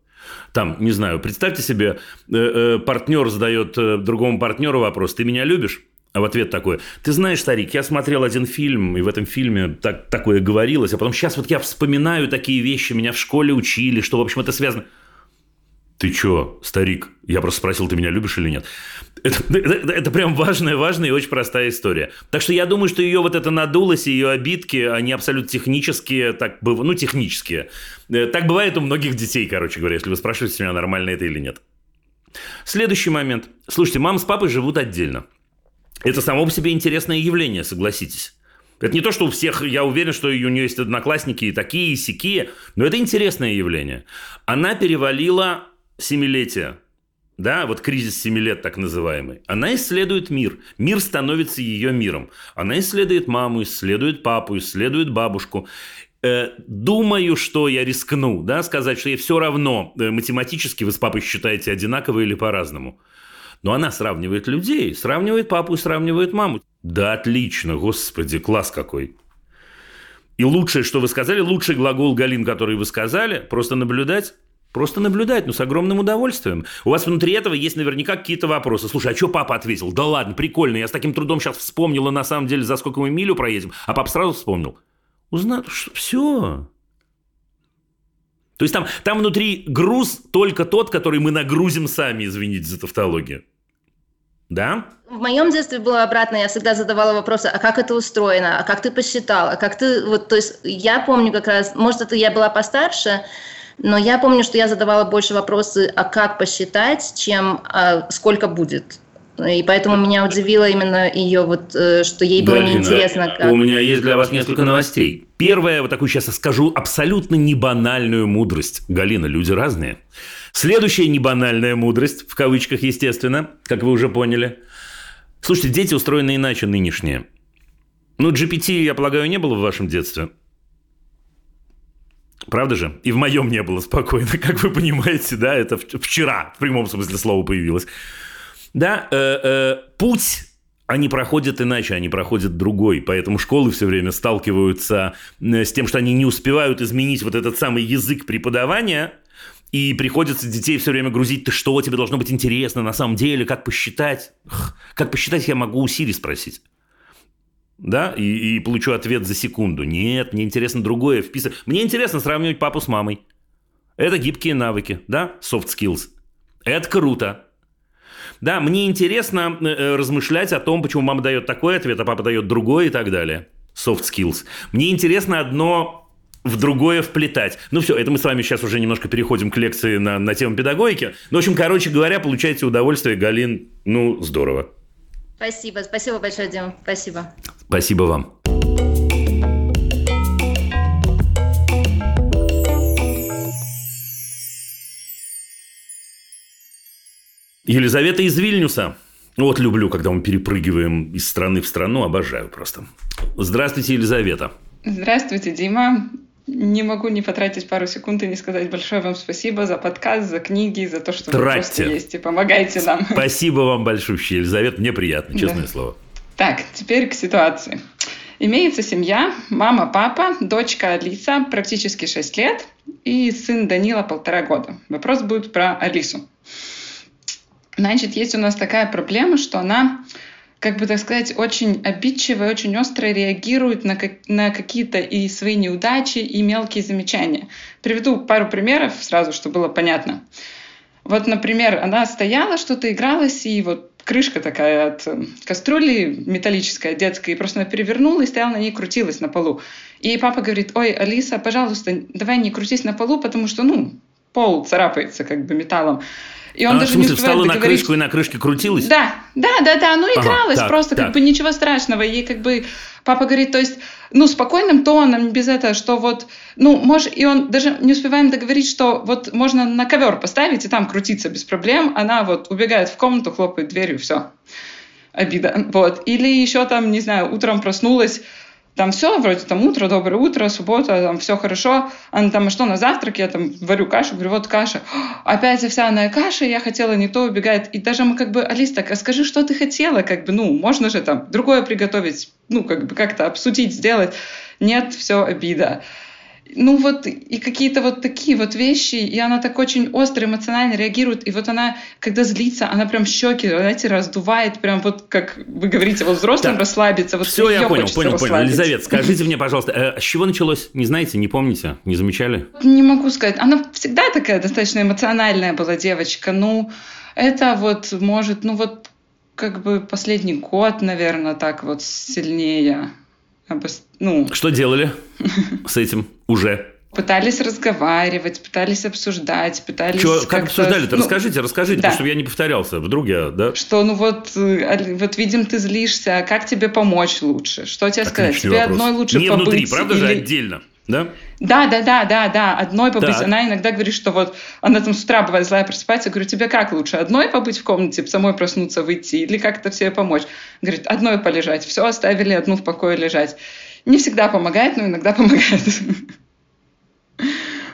Там, не знаю, представьте себе, э, э, партнер задает э, другому партнеру вопрос, ты меня любишь? А в ответ такой, ты знаешь, старик, я смотрел один фильм, и в этом фильме так, такое говорилось, а потом сейчас вот я вспоминаю такие вещи, меня в школе учили, что, в общем, это связано. Ты чё, старик? Я просто спросил, ты меня любишь или нет? Это, это, это прям важная, важная и очень простая история. Так что я думаю, что ее вот это надулось, ее обидки, они абсолютно технические, так, ну, технические. Э, так бывает у многих детей, короче говоря, если вы спрашиваете меня, нормально это или нет. Следующий момент. Слушайте, мама с папой живут отдельно. Это само по себе интересное явление, согласитесь. Это не то, что у всех, я уверен, что у нее есть одноклассники и такие, и сякие, но это интересное явление. Она перевалила семилетие, да, вот кризис семи лет так называемый, она исследует мир. Мир становится ее миром. Она исследует маму, исследует папу, исследует бабушку. Э, думаю, что я рискну, да, сказать, что ей все равно э, математически вы с папой считаете одинаково или по-разному. Но она сравнивает людей, сравнивает папу и сравнивает маму. Да, отлично, господи, класс какой. И лучшее, что вы сказали, лучший глагол Галин, который вы сказали, просто наблюдать Просто наблюдать, ну, с огромным удовольствием. У вас внутри этого есть наверняка какие-то вопросы. Слушай, а что папа ответил? Да ладно, прикольно, я с таким трудом сейчас вспомнила, на самом деле, за сколько мы милю проедем. А папа сразу вспомнил. Узнал, что все. То есть там, там внутри груз только тот, который мы нагрузим сами, извините за тавтологию. Да? В моем детстве было обратно, я всегда задавала вопросы, а как это устроено, а как ты посчитал, а как ты, вот, то есть я помню как раз, может, это я была постарше, Но я помню, что я задавала больше вопросы, а как посчитать, чем а сколько будет. И поэтому меня удивило именно ее, вот, э, что ей было Галина, неинтересно. Как... У меня есть для вас несколько новостей. Первое, вот такую сейчас скажу, абсолютно не банальную мудрость. Галина, люди разные. Следующая небанальная мудрость, в кавычках, естественно, как вы уже поняли. Слушайте, дети устроены иначе нынешние. Ну, GPT, я полагаю, не было в вашем детстве. Правда же? И в моем не было спокойно, как вы понимаете, да, это вчера, в прямом смысле слова появилось. Да, э, э, путь они проходят иначе, они проходят другой. Поэтому школы все время сталкиваются с тем, что они не успевают изменить вот этот самый язык преподавания, и приходится детей все время грузить, ты что, тебе должно быть интересно на самом деле, как посчитать? Как посчитать я могу у Сири спросить да, и, и получу ответ за секунду. Нет, мне интересно другое вписывать. Мне интересно сравнивать папу с мамой. Это гибкие навыки, да, soft skills. Это круто. Да, мне интересно э, э, размышлять о том, почему мама дает такой ответ, а папа дает другой и так далее. Soft skills. Мне интересно одно в другое вплетать. Ну все, это мы с вами сейчас уже немножко переходим к лекции на, на тему педагогики. Ну, в общем, короче говоря, получайте удовольствие, Галин. Ну, здорово. Спасибо, спасибо большое, Дима. Спасибо. Спасибо вам. Елизавета из Вильнюса. Вот люблю, когда мы перепрыгиваем из страны в страну, обожаю просто. Здравствуйте, Елизавета. Здравствуйте, Дима. Не могу не потратить пару секунд и не сказать большое вам спасибо за подкаст, за книги, за то, что Тратьте. вы просто есть и помогаете нам. Спасибо вам большое, Елизавета, мне приятно, честное да. слово. Так, теперь к ситуации. Имеется семья, мама, папа, дочка Алиса, практически 6 лет, и сын Данила полтора года. Вопрос будет про Алису. Значит, есть у нас такая проблема, что она как бы так сказать, очень обидчиво и очень остро реагирует на, как, на какие-то и свои неудачи, и мелкие замечания. Приведу пару примеров сразу, чтобы было понятно. Вот, например, она стояла, что-то игралась, и вот крышка такая от э, кастрюли металлическая, детская, и просто она перевернула и стояла на ней, крутилась на полу. И папа говорит, ой, Алиса, пожалуйста, давай не крутись на полу, потому что, ну, пол царапается как бы металлом. И он а, даже в смысле, не встала на крышку и на крышке крутилась? Да, да, да, да, ну игралась ага, просто, так. как бы ничего страшного. Ей как бы папа говорит, то есть, ну, спокойным тоном, без этого, что вот, ну, может, и он даже не успеваем договорить, что вот можно на ковер поставить и там крутиться без проблем. Она вот убегает в комнату, хлопает дверью, все обида. Вот. Или еще там, не знаю, утром проснулась, там все, вроде там утро, доброе утро, суббота, там все хорошо. Она там, а что на завтрак? Я там варю кашу, говорю, вот каша. Опять овсяная каша, я хотела не то, убегает. И даже мы как бы, Алис, так, а скажи, что ты хотела? Как бы, ну, можно же там другое приготовить, ну, как бы как-то обсудить, сделать. Нет, все обида ну вот и какие-то вот такие вот вещи, и она так очень остро эмоционально реагирует, и вот она, когда злится, она прям щеки, знаете, раздувает, прям вот как вы говорите, вот взрослым так. расслабиться, вот Все, я понял, понял, понял. Елизавета, скажите мне, пожалуйста, э, с чего началось? Не знаете, не помните, не замечали? Не могу сказать. Она всегда такая достаточно эмоциональная была девочка, ну, это вот может, ну вот как бы последний год, наверное, так вот сильнее ну... Что делали с этим уже? Пытались разговаривать, пытались обсуждать, пытались... Чё, как обсуждали-то? Ну, расскажите, расскажите, да. чтобы я не повторялся. Вдруг я, да? Что, ну вот, э, вот видим, ты злишься, а как тебе помочь лучше? Что тебе Отличный сказать? Тебе вопрос. одной лучше Не побыть внутри, правда или... же, отдельно? Да? Да, да, да, да, да, одной побыть. Так. Она иногда говорит, что вот она там с утра бывает злая просыпается. Я говорю, тебе как лучше, одной побыть в комнате, самой проснуться, выйти или как-то себе помочь? Говорит, одной полежать. Все, оставили одну в покое лежать. Не всегда помогает, но иногда помогает.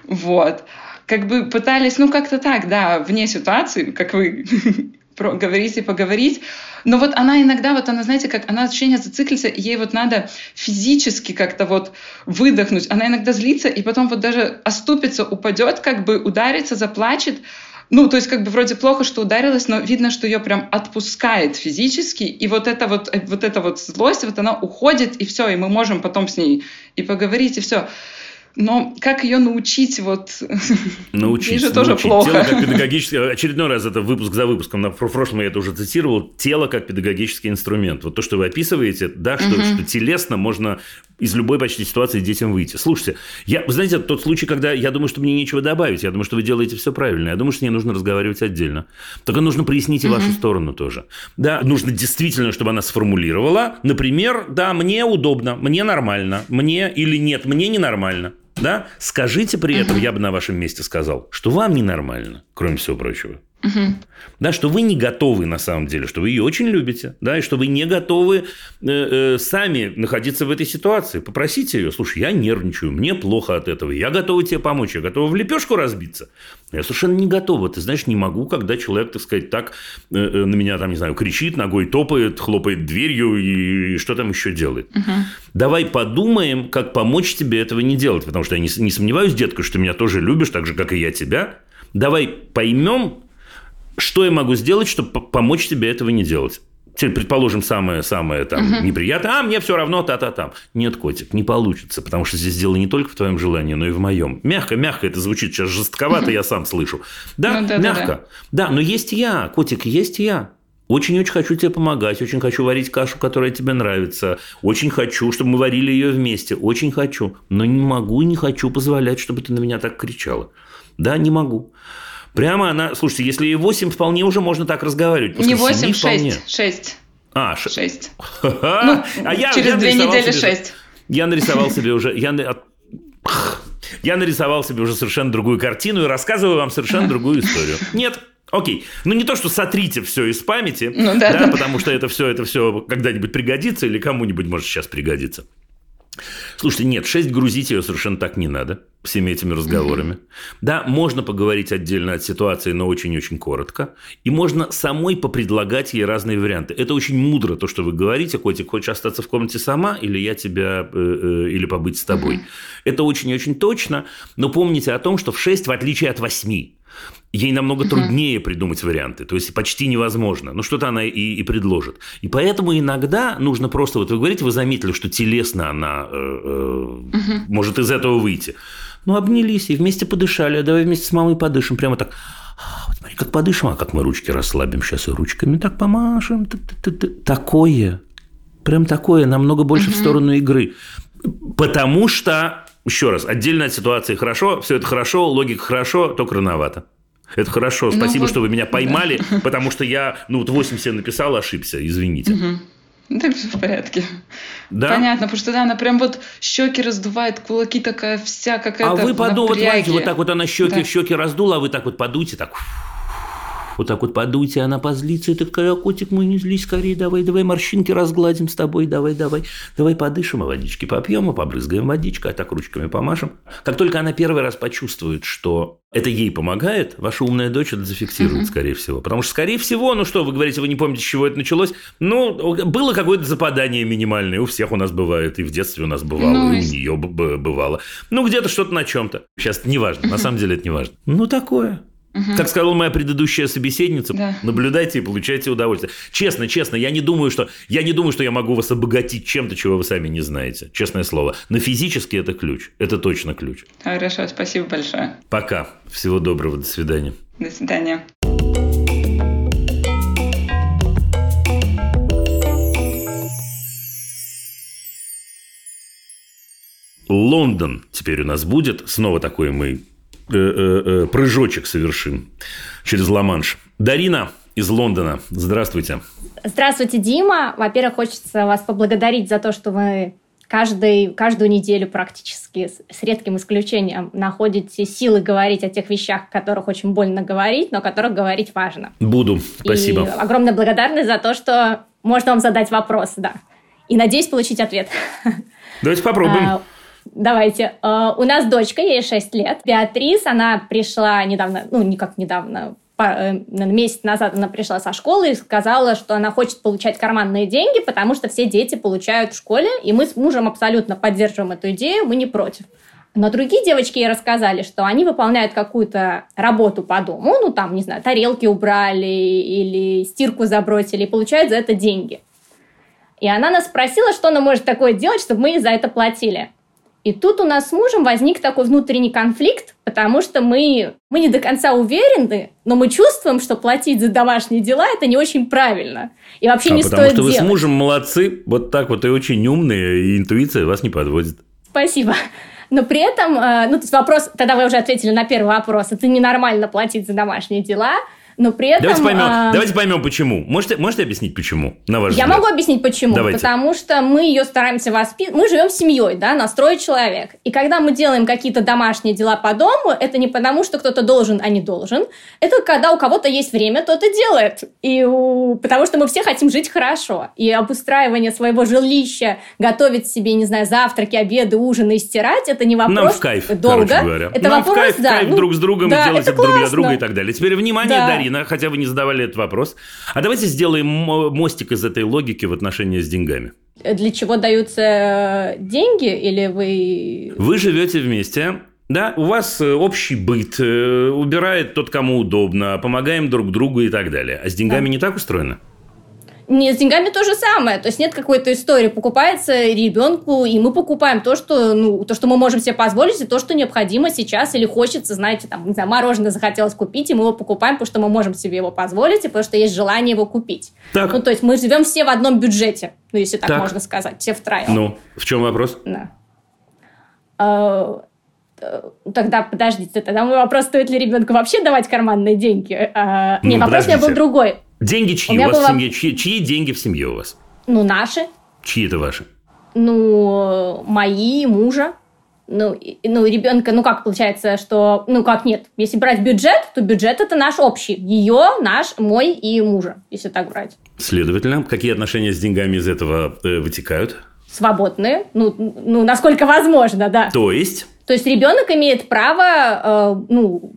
Вот. Как бы пытались, ну, как-то так, да, вне ситуации, как вы говорите, поговорить. Но вот она иногда, вот она, знаете, как она ощущение зациклится, ей вот надо физически как-то вот выдохнуть. Она иногда злится, и потом вот даже оступится, упадет, как бы ударится, заплачет, ну, то есть как бы вроде плохо, что ударилась, но видно, что ее прям отпускает физически, и вот эта вот, э, вот эта вот злость, вот она уходит, и все, и мы можем потом с ней и поговорить, и все. Но как ее научить вот... Научить. Ей же тоже научить. плохо. Тело как педагогический... Очередной раз это выпуск за выпуском. На прошлом я это уже цитировал. Тело как педагогический инструмент. Вот то, что вы описываете, да, что, угу. что телесно можно из любой почти ситуации детям выйти. Слушайте, я, вы знаете, тот случай, когда я думаю, что мне нечего добавить, я думаю, что вы делаете все правильно, я думаю, что мне нужно разговаривать отдельно. Только нужно прояснить и угу. вашу сторону тоже. Да, нужно действительно, чтобы она сформулировала, например, да, мне удобно, мне нормально, мне или нет, мне ненормально. Да? Скажите при этом, я бы на вашем месте сказал, что вам ненормально, кроме всего прочего. Угу. Да, что вы не готовы на самом деле, что вы ее очень любите, да, и что вы не готовы э, э, сами находиться в этой ситуации. Попросите ее, слушай, я нервничаю, мне плохо от этого, я готова тебе помочь, я готова в лепешку разбиться. Я совершенно не готова. Ты знаешь, не могу, когда человек, так сказать, так э, э, на меня там, не знаю, кричит, ногой топает, хлопает дверью и, и что там еще делает. Угу. Давай подумаем, как помочь тебе этого не делать, потому что я не, не сомневаюсь, детка, что ты меня тоже любишь, так же, как и я тебя. Давай поймем, что я могу сделать, чтобы помочь тебе этого не делать? Теперь, предположим, самое-самое там угу. неприятное, а мне все равно та-та-там. Нет, котик, не получится, потому что здесь дело не только в твоем желании, но и в моем. Мягко, мягко это звучит сейчас жестковато, я сам слышу. Да, ну, да мягко. Да, да. да, но есть я, котик, есть я. Очень-очень хочу тебе помогать, очень хочу варить кашу, которая тебе нравится, очень хочу, чтобы мы варили ее вместе, очень хочу, но не могу, не хочу позволять, чтобы ты на меня так кричала. Да, не могу. Прямо она... Слушайте, если ей 8, вполне уже можно так разговаривать. Не 8, 6. 6. А, 6. 6. ну, а я, через я две недели себе, 6. Я нарисовал себе уже... Я, я нарисовал себе уже совершенно другую картину и рассказываю вам совершенно другую историю. Нет, Окей. Ну, не то, что сотрите все из памяти, ну, да, да, да, потому что это все, это все когда-нибудь пригодится или кому-нибудь может сейчас пригодиться. Слушайте, нет, 6 грузить ее совершенно так не надо всеми этими разговорами. Mm-hmm. Да, можно поговорить отдельно от ситуации, но очень-очень коротко. И можно самой попредлагать ей разные варианты. Это очень мудро, то, что вы говорите. Котик, хочешь остаться в комнате сама, или я тебя, э, э, или побыть с тобой. Mm-hmm. Это очень-очень точно. Но помните о том, что в 6, в отличие от 8, ей намного труднее придумать варианты, то есть почти невозможно. Ну, что-то она и, и предложит. И поэтому иногда нужно просто, вот вы говорите, вы заметили, что телесно она э, э, может из этого выйти. Ну, обнялись и вместе подышали, а давай вместе с мамой подышим. Прямо так, «А, вот смотри, как подышим, а как мы ручки расслабим сейчас и ручками так помашем. Такое, прям такое, намного больше в сторону игры. Потому что, еще раз, отдельно от ситуации хорошо, все это хорошо, логика хорошо, только рановато. Это хорошо, ну спасибо, ну, вот, что вы меня поймали, да. потому что я, ну, вот 8 себе написал, ошибся, извините. Угу. Да, все в порядке. Да? Понятно, потому что да, она прям вот щеки раздувает, кулаки такая вся какая-то А вы подумайте, вот так вот она щеки, да. щеки раздула, а вы так вот подуйте, так вот так вот подуйте, она позлится, и такая, а котик мой, не злись скорее, давай, давай морщинки разгладим с тобой, давай, давай, давай подышим, а водички попьем, а побрызгаем водичкой, а так ручками помашем. Как только она первый раз почувствует, что это ей помогает, ваша умная дочь это зафиксирует, скорее всего. Потому что, скорее всего, ну что, вы говорите, вы не помните, с чего это началось? Ну, было какое-то западание минимальное. У всех у нас бывает, и в детстве у нас бывало, ну, и у нее бывало. Ну, где-то что-то на чем-то. Сейчас не важно, на самом деле это не важно. Ну, такое. Угу. Как сказала моя предыдущая собеседница, да. наблюдайте и получайте удовольствие. Честно, честно, я не думаю, что я не думаю, что я могу вас обогатить чем-то, чего вы сами не знаете. Честное слово. Но физически это ключ. Это точно ключ. Хорошо, спасибо большое. Пока. Всего доброго. До свидания. До свидания. Лондон теперь у нас будет. Снова такой мы прыжочек совершим через Ла-Манш. Дарина из Лондона. Здравствуйте. Здравствуйте, Дима. Во-первых, хочется вас поблагодарить за то, что вы каждый, каждую неделю практически, с редким исключением, находите силы говорить о тех вещах, о которых очень больно говорить, но о которых говорить важно. Буду. Спасибо. И огромная благодарность за то, что можно вам задать вопрос, да. И надеюсь получить ответ. Давайте попробуем. Давайте. Uh, у нас дочка, ей 6 лет. Беатрис, она пришла недавно, ну, никак недавно, э, месяц назад она пришла со школы и сказала, что она хочет получать карманные деньги, потому что все дети получают в школе, и мы с мужем абсолютно поддерживаем эту идею, мы не против. Но другие девочки ей рассказали, что они выполняют какую-то работу по дому, ну там, не знаю, тарелки убрали или стирку забросили, и получают за это деньги. И она нас спросила, что она может такое делать, чтобы мы за это платили. И тут у нас с мужем возник такой внутренний конфликт, потому что мы, мы не до конца уверены, но мы чувствуем, что платить за домашние дела – это не очень правильно. И вообще а не потому стоит что вы с мужем молодцы, вот так вот и очень умные, и интуиция вас не подводит. Спасибо. Но при этом, э, ну, то есть вопрос, тогда вы уже ответили на первый вопрос, это ненормально платить за домашние дела – но при этом... Давайте поймем, а... давайте поймем почему. Можете, можете объяснить, почему, на ваш Я взгляд? могу объяснить, почему. Давайте. Потому что мы ее стараемся воспитывать. Мы живем семьей, да, настроить человек. И когда мы делаем какие-то домашние дела по дому, это не потому, что кто-то должен, а не должен. Это когда у кого-то есть время, тот и делает. И у... Потому что мы все хотим жить хорошо. И обустраивание своего жилища, готовить себе, не знаю, завтраки, обеды, ужины и стирать, это не вопрос Нам в кайф, долго. короче говоря. Это Нам вопрос, в кайф, да. кайф ну, друг с другом да, делать это друг для друга и так далее. Теперь внимание, Да. Дарина, хотя вы не задавали этот вопрос. А давайте сделаем мостик из этой логики в отношении с деньгами. Для чего даются э, деньги? Или вы... Вы живете вместе, да, у вас э, общий быт, э, убирает тот, кому удобно, помогаем друг другу и так далее. А с деньгами не так устроено? Не, с деньгами то же самое. То есть нет какой-то истории. Покупается ребенку, и мы покупаем то, что, ну, то, что мы можем себе позволить, и то, что необходимо сейчас, или хочется, знаете, там, не знаю, мороженое захотелось купить, и мы его покупаем, потому что мы можем себе его позволить, и потому что есть желание его купить. Так. Ну, то есть мы живем все в одном бюджете, ну, если так, Так. можно сказать, все втроем. Ну, в чем вопрос? Да. А, э, Тогда подождите, тогда мой вопрос, стоит ли ребенку вообще давать карманные деньги? А, Ну, не, вопрос у меня был другой. Деньги У чьи у меня вас в была- семье? Чьи, чьи деньги в семье у вас? Ну, наши. Чьи это ваши? Ну, мои, мужа. Ну, и- ну, ребенка, ну как получается, что, ну как нет, если брать бюджет, то бюджет это наш общий, ее, наш, мой и мужа, если так брать. Следовательно, какие отношения с деньгами из этого э, вытекают? Свободные, ну, ну, насколько возможно, да. То есть, То есть ребенок имеет право, э, ну,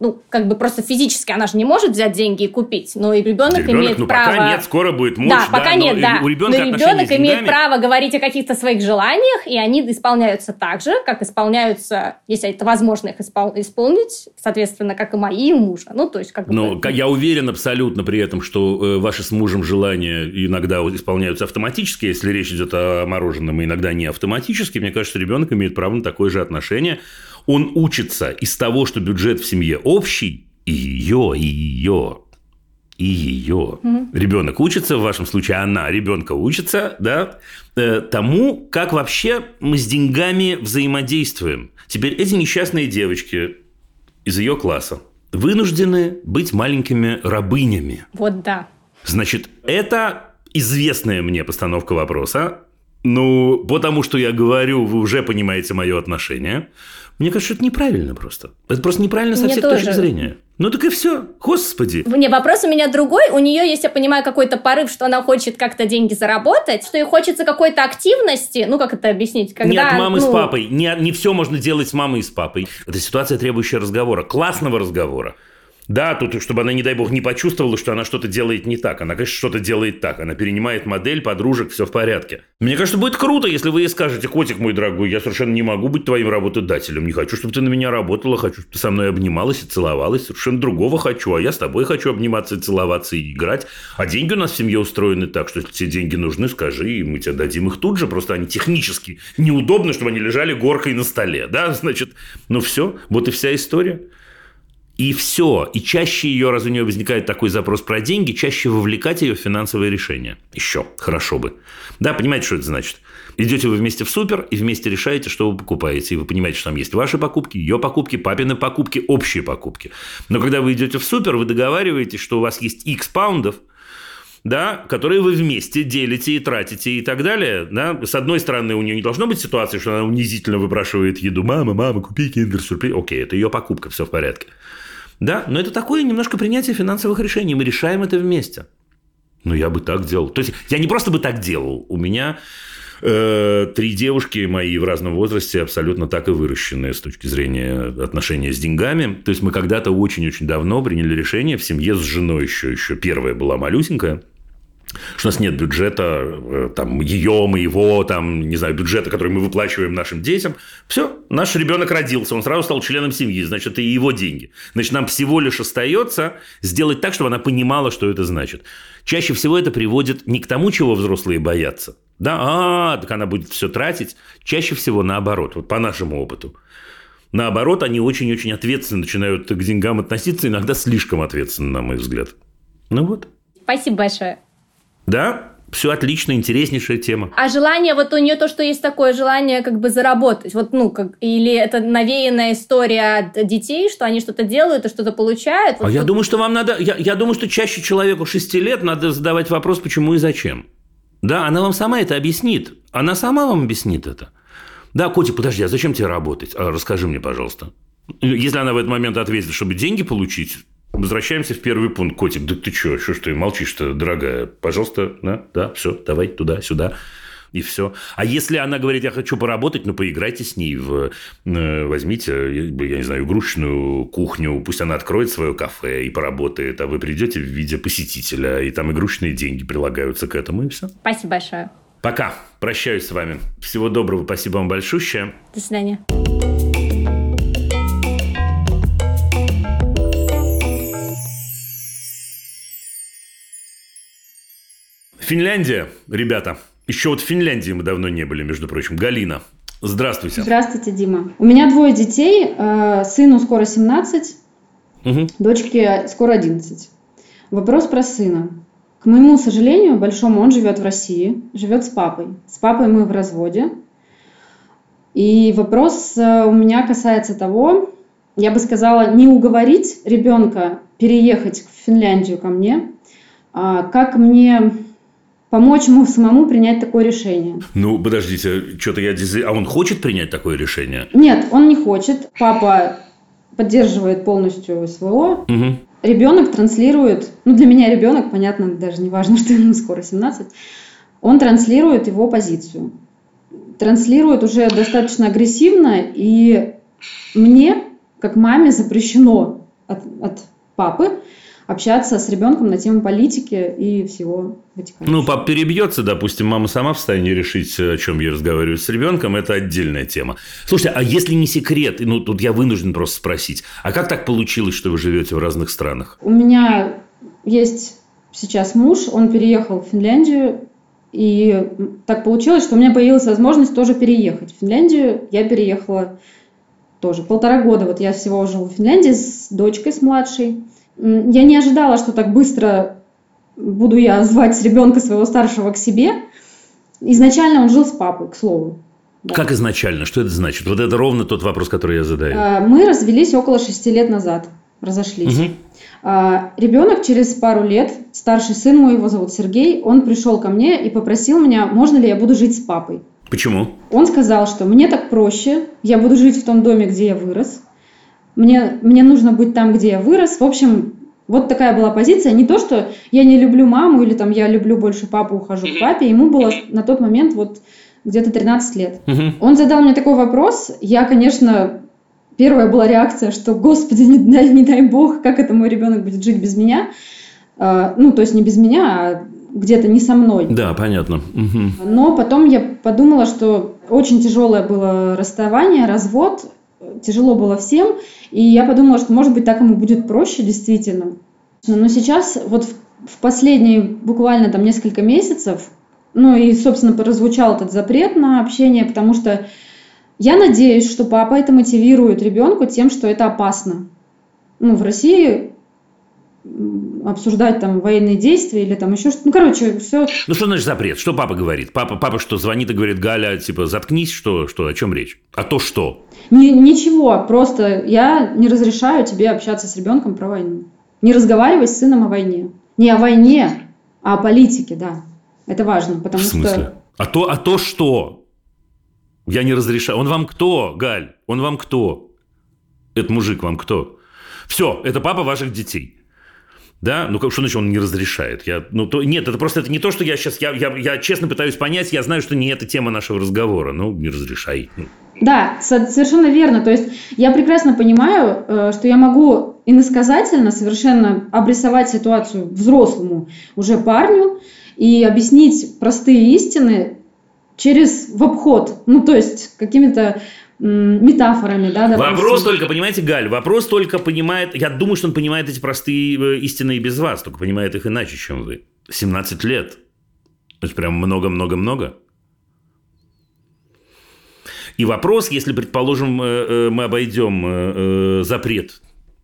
ну, как бы просто физически она же не может взять деньги и купить, но и ребенок, ребенок, имеет ну право... пока нет, скоро будет муж. да, пока но нет, да. У ребенка Но ребенок имеет право говорить о каких-то своих желаниях, и они исполняются так же, как исполняются, если это возможно их испол- исполнить, соответственно, как и мои и мужа. Ну, то есть, как бы... Но ка- я уверен абсолютно при этом, что э, ваши с мужем желания иногда исполняются автоматически, если речь идет о мороженом, и иногда не автоматически. Мне кажется, ребенок имеет право на такое же отношение. Он учится из того, что бюджет в семье общий, и ее, и ее, и ее. Ребенок учится, в вашем случае она, ребенка учится, да, э, тому, как вообще мы с деньгами взаимодействуем. Теперь эти несчастные девочки из ее класса вынуждены быть маленькими рабынями. Вот, да. Значит, это известная мне постановка вопроса. Ну, потому что я говорю, вы уже понимаете мое отношение. Мне кажется, это неправильно просто. Это просто неправильно со Мне всех тоже. точек зрения. Ну так и все. Господи. Не, вопрос у меня другой. У нее есть, я понимаю, какой-то порыв, что она хочет как-то деньги заработать, что ей хочется какой-то активности. Ну, как это объяснить? Когда, не от мамы с ну, папой. Не, не все можно делать с мамой и с папой. Это ситуация, требующая разговора. Классного разговора. Да, тут, чтобы она, не дай бог, не почувствовала, что она что-то делает не так. Она, конечно, что-то делает так. Она перенимает модель, подружек, все в порядке. Мне кажется, будет круто, если вы ей скажете, котик мой дорогой, я совершенно не могу быть твоим работодателем. Не хочу, чтобы ты на меня работала. Хочу, чтобы ты со мной обнималась и целовалась. Совершенно другого хочу. А я с тобой хочу обниматься и целоваться и играть. А деньги у нас в семье устроены так, что если тебе деньги нужны, скажи, и мы тебе дадим их тут же. Просто они технически неудобны, чтобы они лежали горкой на столе. Да, значит, ну все, вот и вся история. И все. И чаще ее, раз у нее возникает такой запрос про деньги, чаще вовлекать ее в финансовые решения. Еще. Хорошо бы. Да, понимаете, что это значит? Идете вы вместе в супер и вместе решаете, что вы покупаете. И вы понимаете, что там есть ваши покупки, ее покупки, папины покупки, общие покупки. Но когда вы идете в супер, вы договариваетесь, что у вас есть X паундов, да, которые вы вместе делите и тратите и так далее. Да? С одной стороны, у нее не должно быть ситуации, что она унизительно выпрашивает еду. Мама, мама, купи киндер-сюрприз. Окей, это ее покупка, все в порядке. Да, но это такое немножко принятие финансовых решений. Мы решаем это вместе. Ну, я бы так делал. То есть, я не просто бы так делал. У меня э, три девушки мои в разном возрасте абсолютно так и выращенные с точки зрения отношения с деньгами. То есть, мы когда-то очень-очень давно приняли решение в семье с женой еще, еще первая была малюсенькая, что у нас нет бюджета, э, там, ее, моего, там, не знаю, бюджета, который мы выплачиваем нашим детям. Все, наш ребенок родился, он сразу стал членом семьи, значит, и его деньги. Значит, нам всего лишь остается сделать так, чтобы она понимала, что это значит. Чаще всего это приводит не к тому, чего взрослые боятся, Да, а, так она будет все тратить. Чаще всего наоборот, вот по нашему опыту. Наоборот, они очень-очень ответственно начинают к деньгам относиться, иногда слишком ответственно, на мой взгляд. Ну вот. Спасибо большое. Да, все отлично, интереснейшая тема. А желание, вот у нее то, что есть такое желание как бы заработать, вот, ну, как, или это навеянная история от детей, что они что-то делают и что-то получают? Вот а тут... я думаю, что вам надо, я, я думаю, что чаще человеку 6 лет надо задавать вопрос, почему и зачем. Да, она вам сама это объяснит. Она сама вам объяснит это. Да, Котик, подожди, а зачем тебе работать? А, расскажи мне, пожалуйста. Если она в этот момент ответит, чтобы деньги получить, возвращаемся в первый пункт. Котик, да ты что, что ж ты молчишь-то, дорогая? Пожалуйста, да, да, все, давай туда, сюда и все. А если она говорит, я хочу поработать, ну, поиграйте с ней, в, э, возьмите, я не знаю, игрушечную кухню, пусть она откроет свое кафе и поработает, а вы придете в виде посетителя, и там игрушечные деньги прилагаются к этому, и все. Спасибо большое. Пока. Прощаюсь с вами. Всего доброго. Спасибо вам большое. До свидания. Финляндия, ребята. Еще вот в Финляндии мы давно не были, между прочим. Галина, здравствуйте. Здравствуйте, Дима. У меня двое детей. Э, сыну скоро 17, угу. дочке скоро 11. Вопрос про сына. К моему сожалению, большому, он живет в России, живет с папой. С папой мы в разводе. И вопрос э, у меня касается того, я бы сказала, не уговорить ребенка переехать в Финляндию ко мне, а как мне помочь ему самому принять такое решение. Ну, подождите, что-то я... А он хочет принять такое решение? Нет, он не хочет. Папа поддерживает полностью СВО. Угу ребенок транслирует, ну для меня ребенок, понятно, даже не важно, что ему скоро 17, он транслирует его позицию. Транслирует уже достаточно агрессивно, и мне, как маме, запрещено от, от папы общаться с ребенком на тему политики и всего вытекающего. Ну, пап перебьется, допустим, мама сама в состоянии решить, о чем ей разговаривать с ребенком, это отдельная тема. Слушайте, а если не секрет, ну, тут я вынужден просто спросить, а как так получилось, что вы живете в разных странах? У меня есть сейчас муж, он переехал в Финляндию, и так получилось, что у меня появилась возможность тоже переехать в Финляндию. Я переехала тоже полтора года. Вот я всего живу в Финляндии с дочкой, с младшей. Я не ожидала, что так быстро буду я звать ребенка своего старшего к себе. Изначально он жил с папой, к слову. Да. Как изначально? Что это значит? Вот это ровно тот вопрос, который я задаю. А, мы развелись около шести лет назад. Разошлись. Угу. Ребенок через пару лет, старший сын мой, его зовут Сергей, он пришел ко мне и попросил меня, можно ли я буду жить с папой. Почему? Он сказал, что мне так проще, я буду жить в том доме, где я вырос мне, мне нужно быть там, где я вырос. В общем, вот такая была позиция. Не то, что я не люблю маму или там я люблю больше папу, ухожу к папе. Ему было на тот момент вот где-то 13 лет. Он задал мне такой вопрос. Я, конечно, первая была реакция, что, господи, не, дай, не дай бог, как это мой ребенок будет жить без меня. А, ну, то есть не без меня, а где-то не со мной. Да, понятно. Угу. Но потом я подумала, что очень тяжелое было расставание, развод, тяжело было всем, и я подумала, что, может быть, так ему будет проще, действительно. Но сейчас, вот в последние буквально там несколько месяцев, ну и, собственно, прозвучал этот запрет на общение, потому что я надеюсь, что папа это мотивирует ребенку тем, что это опасно. Ну, в России обсуждать там военные действия или там еще что-то. Ну, короче, все. Ну, что значит запрет? Что папа говорит? Папа, папа что, звонит и говорит, Галя, типа, заткнись, что, что, о чем речь? А то что? Ни, ничего, просто я не разрешаю тебе общаться с ребенком про войну. Не разговаривать с сыном о войне. Не о войне, а о политике, да. Это важно, потому В смысле? что... А то, а то что? Я не разрешаю. Он вам кто, Галь? Он вам кто? Этот мужик вам кто? Все, это папа ваших детей. Да, ну как что значит он не разрешает? Я, ну то нет, это просто это не то, что я сейчас я, я, я честно пытаюсь понять. Я знаю, что не это тема нашего разговора. Ну не разрешай. Ну. Да, совершенно верно. То есть я прекрасно понимаю, э, что я могу иносказательно совершенно обрисовать ситуацию взрослому уже парню и объяснить простые истины через в обход. Ну то есть какими-то метафорами, да, допустим. Вопрос только, понимаете, Галь, вопрос только понимает, я думаю, что он понимает эти простые э, истины и без вас, только понимает их иначе, чем вы. 17 лет. То есть прям много-много-много. И вопрос, если, предположим, мы обойдем запрет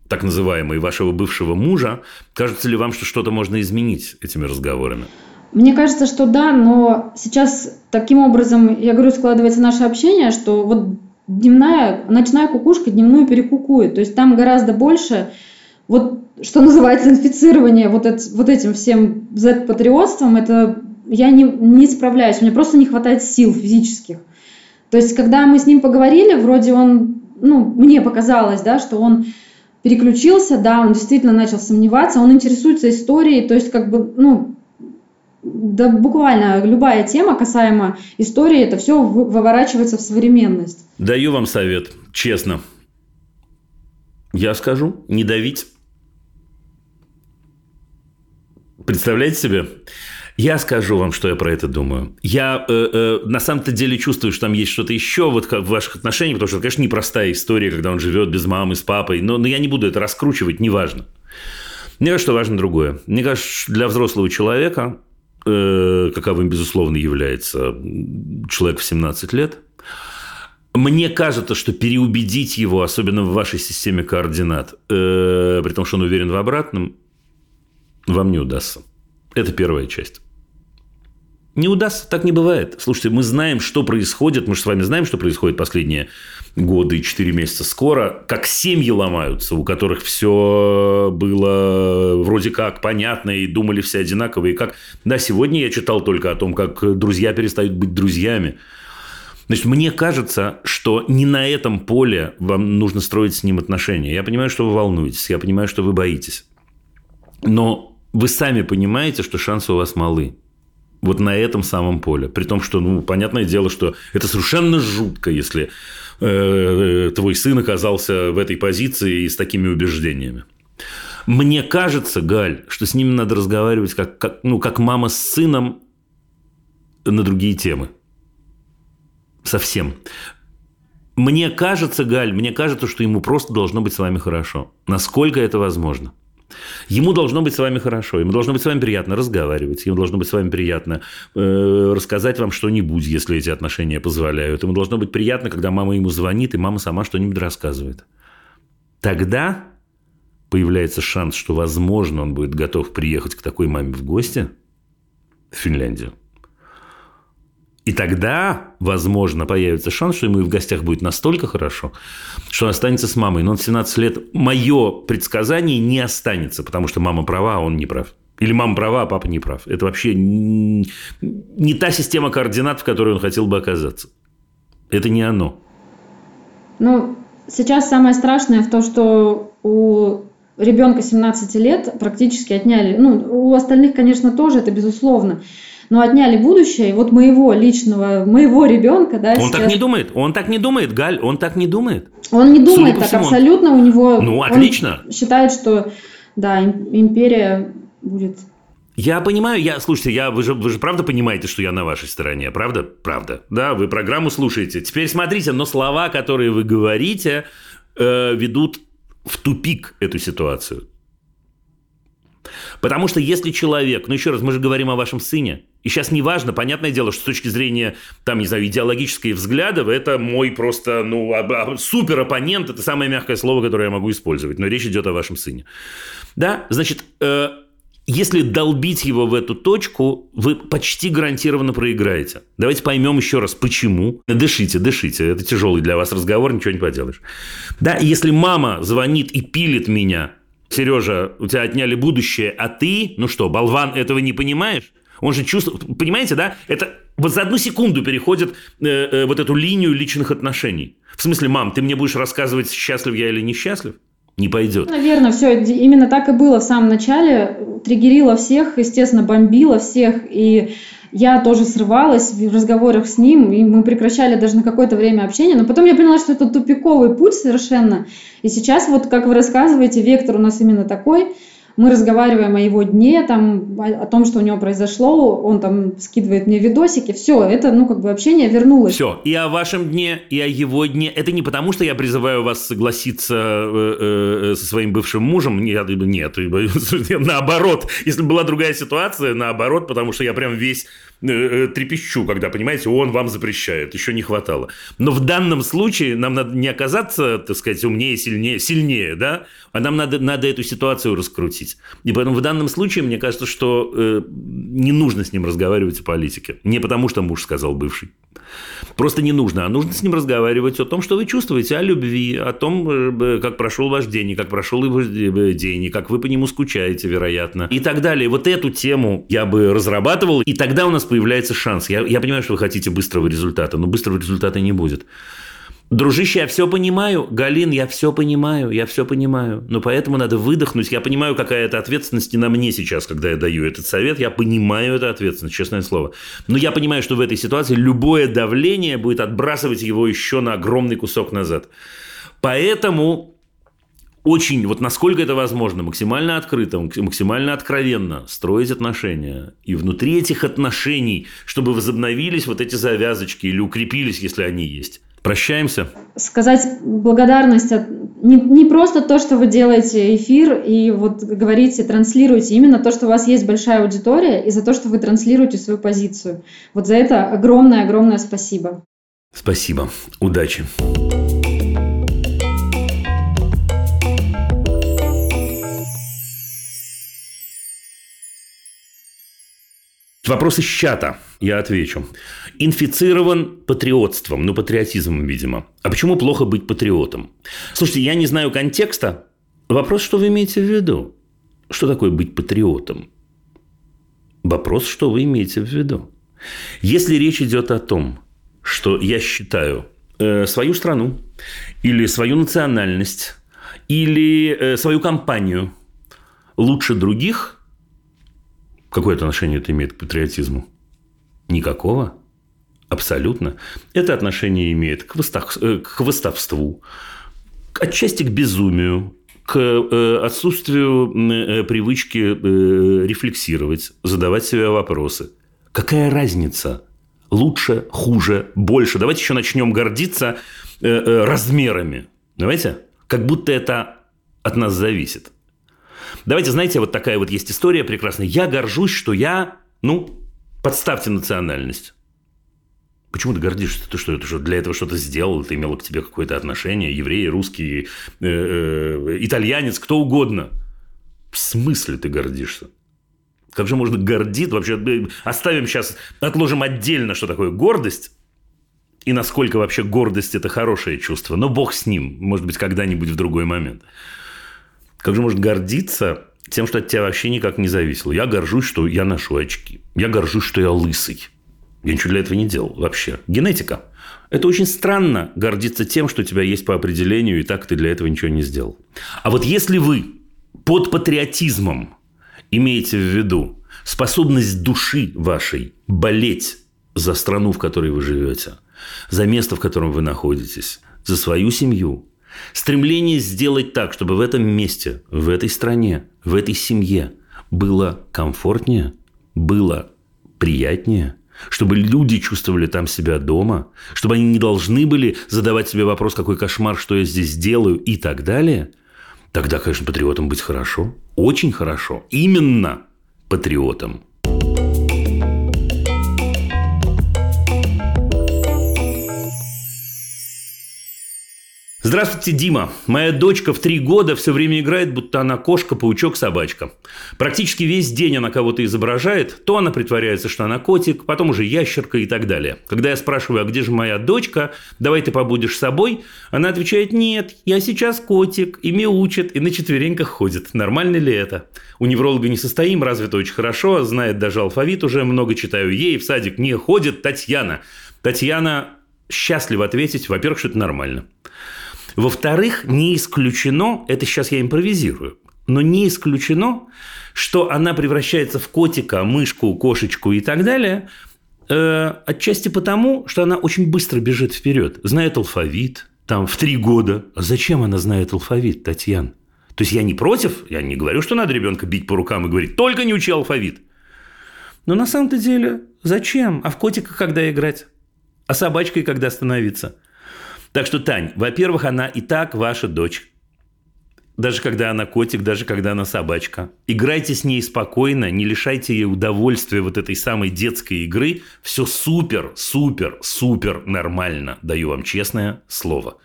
так называемый вашего бывшего мужа, кажется ли вам, что что-то можно изменить этими разговорами? Мне кажется, что да, но сейчас таким образом, я говорю, складывается наше общение, что вот дневная, ночная кукушка дневную перекукует. То есть там гораздо больше, вот что называется, инфицирование вот, это, вот этим всем Z-патриотством, это я не, не справляюсь, мне просто не хватает сил физических. То есть, когда мы с ним поговорили, вроде он, ну, мне показалось, да, что он переключился, да, он действительно начал сомневаться, он интересуется историей, то есть, как бы, ну, да буквально любая тема касаемо истории, это все выворачивается в современность. Даю вам совет, честно. Я скажу, не давить. Представляете себе? Я скажу вам, что я про это думаю. Я э, э, на самом-то деле чувствую, что там есть что-то еще вот в ваших отношениях, потому что это, конечно, непростая история, когда он живет без мамы, с папой, но, но я не буду это раскручивать, неважно. Мне кажется, что важно другое. Мне кажется, для взрослого человека каковым, безусловно, является человек в 17 лет, мне кажется, что переубедить его, особенно в вашей системе координат, э, при том, что он уверен в обратном, вам не удастся. Это первая часть. Не удастся, так не бывает. Слушайте, мы знаем, что происходит, мы же с вами знаем, что происходит последние годы и 4 месяца. Скоро, как семьи ломаются, у которых все было вроде как понятно, и думали все одинаковые. Как... Да, сегодня я читал только о том, как друзья перестают быть друзьями. Значит, мне кажется, что не на этом поле вам нужно строить с ним отношения. Я понимаю, что вы волнуетесь, я понимаю, что вы боитесь. Но вы сами понимаете, что шансы у вас малы вот на этом самом поле. При том, что, ну, понятное дело, что это совершенно жутко, если э, твой сын оказался в этой позиции и с такими убеждениями. Мне кажется, Галь, что с ними надо разговаривать как, как, ну, как мама с сыном на другие темы. Совсем. Мне кажется, Галь, мне кажется, что ему просто должно быть с вами хорошо. Насколько это возможно. Ему должно быть с вами хорошо, ему должно быть с вами приятно разговаривать, ему должно быть с вами приятно э, рассказать вам что-нибудь, если эти отношения позволяют. Ему должно быть приятно, когда мама ему звонит, и мама сама что-нибудь рассказывает. Тогда появляется шанс, что, возможно, он будет готов приехать к такой маме в гости в Финляндию. И тогда, возможно, появится шанс, что ему и в гостях будет настолько хорошо, что он останется с мамой. Но он в 17 лет, мое предсказание не останется, потому что мама права, а он не прав. Или мама права, а папа не прав. Это вообще не та система координат, в которой он хотел бы оказаться. Это не оно. Ну, сейчас самое страшное в том, что у ребенка 17 лет практически отняли. Ну, у остальных, конечно, тоже это безусловно но отняли будущее, вот моего личного, моего ребенка, да. Он сейчас... так не думает, он так не думает, Галь, он так не думает. Он не думает так абсолютно, у него... Ну, отлично. считает, что, да, империя будет я понимаю, я, слушайте, я, вы, же, вы же правда понимаете, что я на вашей стороне, правда? Правда. Да, вы программу слушаете. Теперь смотрите, но слова, которые вы говорите, э, ведут в тупик эту ситуацию. Потому что если человек, ну еще раз, мы же говорим о вашем сыне, и сейчас не важно, понятное дело, что с точки зрения, там, не знаю, идеологических взглядов, это мой просто, ну, супер оппонент, это самое мягкое слово, которое я могу использовать, но речь идет о вашем сыне. Да, значит, э, если долбить его в эту точку, вы почти гарантированно проиграете. Давайте поймем еще раз, почему. Дышите, дышите. Это тяжелый для вас разговор, ничего не поделаешь. Да, если мама звонит и пилит меня Сережа, у тебя отняли будущее, а ты, ну что, болван, этого не понимаешь? Он же чувствует, понимаете, да? Это вот за одну секунду переходит э, э, вот эту линию личных отношений. В смысле, мам, ты мне будешь рассказывать, счастлив я или несчастлив? Не пойдет. Наверное, все именно так и было в самом начале. Триггерило всех, естественно, бомбило всех. И я тоже срывалась в разговорах с ним, и мы прекращали даже на какое-то время общение. Но потом я поняла, что это тупиковый путь совершенно. И сейчас, вот как вы рассказываете, вектор у нас именно такой. Мы разговариваем о его дне, там, о, о том, что у него произошло, он там скидывает мне видосики, все, это, ну, как бы общение вернулось. Все, и о вашем дне, и о его дне. Это не потому, что я призываю вас согласиться э, э, со своим бывшим мужем, нет, нет, наоборот, если была другая ситуация, наоборот, потому что я прям весь Э, э, трепещу, когда, понимаете, он вам запрещает, еще не хватало. Но в данном случае нам надо не оказаться, так сказать, умнее, сильнее, сильнее, да, а нам надо, надо эту ситуацию раскрутить. И поэтому в данном случае мне кажется, что э, не нужно с ним разговаривать о политике. Не потому, что муж сказал бывший. Просто не нужно, а нужно с ним разговаривать о том, что вы чувствуете, о любви, о том, э, как прошел ваш день, и как прошел его э, день, и как вы по нему скучаете, вероятно, и так далее. Вот эту тему я бы разрабатывал, и тогда у нас появляется шанс. Я, я понимаю, что вы хотите быстрого результата, но быстрого результата не будет. Дружище, я все понимаю. Галин, я все понимаю, я все понимаю. Но поэтому надо выдохнуть. Я понимаю, какая это ответственность и на мне сейчас, когда я даю этот совет. Я понимаю эту ответственность, честное слово. Но я понимаю, что в этой ситуации любое давление будет отбрасывать его еще на огромный кусок назад. Поэтому очень, вот насколько это возможно, максимально открыто, максимально откровенно строить отношения. И внутри этих отношений, чтобы возобновились вот эти завязочки или укрепились, если они есть. Прощаемся. Сказать благодарность от... не, не просто то, что вы делаете эфир и вот говорите, транслируете, именно то, что у вас есть большая аудитория и за то, что вы транслируете свою позицию. Вот за это огромное-огромное спасибо. Спасибо. Удачи. Вопрос из чата, я отвечу. Инфицирован патриотством, ну, патриотизмом, видимо. А почему плохо быть патриотом? Слушайте, я не знаю контекста. Вопрос, что вы имеете в виду? Что такое быть патриотом? Вопрос, что вы имеете в виду? Если речь идет о том, что я считаю э, свою страну или свою национальность или э, свою компанию лучше других – Какое отношение это имеет к патриотизму? Никакого. Абсолютно. Это отношение имеет к, востав, э, к хвостовству, отчасти к безумию, к э, отсутствию э, привычки рефлексировать, задавать себе вопросы. Какая разница? Лучше, хуже, больше. Давайте еще начнем гордиться размерами. Давайте? Как будто это от нас зависит. Давайте, знаете, вот такая вот есть история прекрасная. Я горжусь, что я, ну, подставьте национальность. Почему ты гордишься? Ты что, ты что, для этого что-то сделал? Ты имел к тебе какое-то отношение? Еврей, русский, э, э, итальянец, кто угодно. В смысле ты гордишься? Как же можно гордиться? Вообще, э, оставим сейчас, отложим отдельно, что такое гордость, и насколько вообще гордость – это хорошее чувство. Но бог с ним, может быть, когда-нибудь в другой момент. Как же может гордиться тем, что от тебя вообще никак не зависело? Я горжусь, что я ношу очки. Я горжусь, что я лысый. Я ничего для этого не делал вообще. Генетика. Это очень странно гордиться тем, что у тебя есть по определению, и так ты для этого ничего не сделал. А вот если вы под патриотизмом имеете в виду способность души вашей болеть за страну, в которой вы живете, за место, в котором вы находитесь, за свою семью, Стремление сделать так, чтобы в этом месте, в этой стране, в этой семье было комфортнее, было приятнее, чтобы люди чувствовали там себя дома, чтобы они не должны были задавать себе вопрос, какой кошмар, что я здесь делаю и так далее, тогда, конечно, патриотом быть хорошо, очень хорошо, именно патриотом. Здравствуйте, Дима. Моя дочка в три года все время играет, будто она кошка, паучок, собачка. Практически весь день она кого-то изображает. То она притворяется, что она котик, потом уже ящерка и так далее. Когда я спрашиваю, а где же моя дочка, давай ты побудешь собой, она отвечает, нет, я сейчас котик, и мяучит, и на четвереньках ходит. Нормально ли это? У невролога не состоим, развито очень хорошо, знает даже алфавит уже, много читаю ей, в садик не ходит Татьяна. Татьяна счастлива ответить, во-первых, что это нормально. Во-вторых, не исключено, это сейчас я импровизирую, но не исключено, что она превращается в котика, мышку, кошечку и так далее, э, отчасти потому, что она очень быстро бежит вперед, знает алфавит, там в три года. А зачем она знает алфавит, Татьяна? То есть я не против, я не говорю, что надо ребенка бить по рукам и говорить, только не учи алфавит. Но на самом-то деле зачем? А в котика когда играть? А собачкой когда становиться? Так что, Тань, во-первых, она и так ваша дочь. Даже когда она котик, даже когда она собачка. Играйте с ней спокойно, не лишайте ей удовольствия вот этой самой детской игры. Все супер, супер, супер нормально. Даю вам честное слово.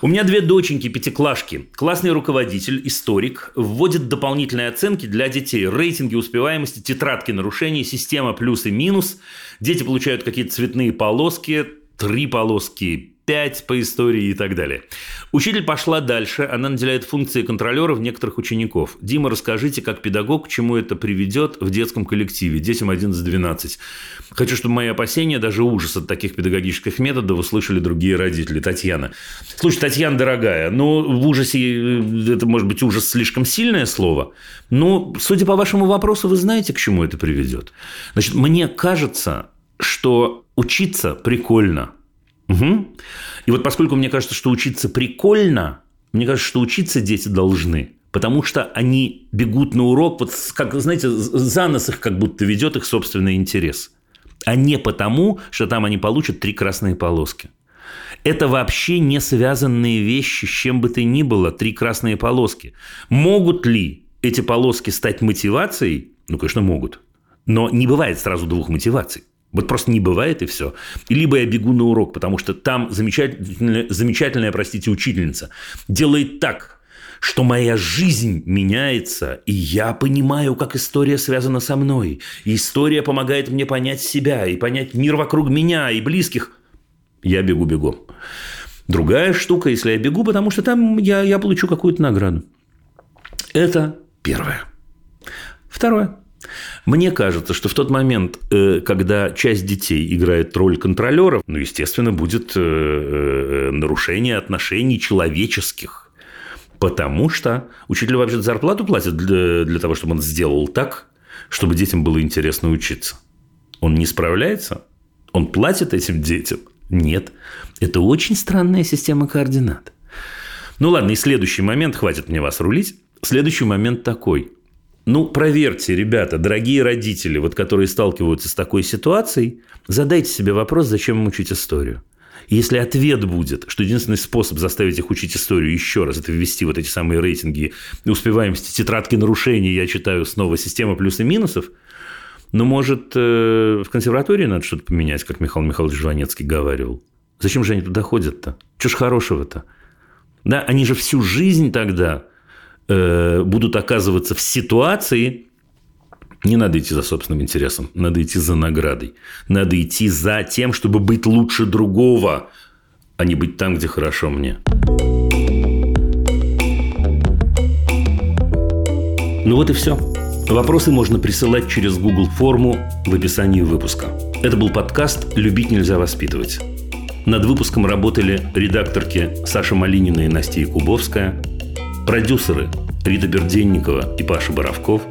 У меня две доченьки пятиклашки. Классный руководитель, историк, вводит дополнительные оценки для детей. Рейтинги успеваемости, тетрадки нарушений, система плюс и минус. Дети получают какие-то цветные полоски, три полоски, 5 по истории и так далее. Учитель пошла дальше, она наделяет функции контролеров некоторых учеников. Дима, расскажите, как педагог, к чему это приведет в детском коллективе, детям 11-12. Хочу, чтобы мои опасения, даже ужас от таких педагогических методов услышали другие родители. Татьяна. Слушай, Татьяна, дорогая, ну, в ужасе, э, это может быть ужас слишком сильное слово, но, судя по вашему вопросу, вы знаете, к чему это приведет. Значит, мне кажется, что учиться прикольно – Угу. И вот поскольку мне кажется, что учиться прикольно, мне кажется, что учиться дети должны. Потому что они бегут на урок, вот как, знаете, за нос их как будто ведет их собственный интерес. А не потому, что там они получат три красные полоски. Это вообще не связанные вещи с чем бы то ни было, три красные полоски. Могут ли эти полоски стать мотивацией? Ну, конечно, могут. Но не бывает сразу двух мотиваций. Вот просто не бывает и все. Либо я бегу на урок, потому что там замечательная, замечательная, простите, учительница делает так, что моя жизнь меняется, и я понимаю, как история связана со мной. И история помогает мне понять себя и понять мир вокруг меня и близких. Я бегу бегом. Другая штука, если я бегу, потому что там я, я получу какую-то награду. Это первое. Второе. Мне кажется, что в тот момент, э, когда часть детей играет роль контролеров, ну, естественно, будет э, э, нарушение отношений человеческих. Потому что учитель вообще зарплату платит для, для того, чтобы он сделал так, чтобы детям было интересно учиться. Он не справляется? Он платит этим детям? Нет. Это очень странная система координат. Ну ладно, и следующий момент, хватит мне вас рулить. Следующий момент такой – ну, проверьте, ребята, дорогие родители, вот которые сталкиваются с такой ситуацией, задайте себе вопрос, зачем им учить историю. И если ответ будет, что единственный способ заставить их учить историю еще раз, это ввести вот эти самые рейтинги успеваемости, тетрадки нарушений, я читаю снова система плюс и минусов, ну, может, э, в консерватории надо что-то поменять, как Михаил Михайлович Жванецкий говорил. Зачем же они туда ходят-то? Чего ж хорошего-то? Да, они же всю жизнь тогда Э, будут оказываться в ситуации, не надо идти за собственным интересом, надо идти за наградой. Надо идти за тем, чтобы быть лучше другого, а не быть там, где хорошо мне. Ну вот и все. Вопросы можно присылать через Google форму в описании выпуска. Это был подкаст «Любить нельзя воспитывать». Над выпуском работали редакторки Саша Малинина и Настя Якубовская – Продюсеры Рита Берденникова и Паша Боровков.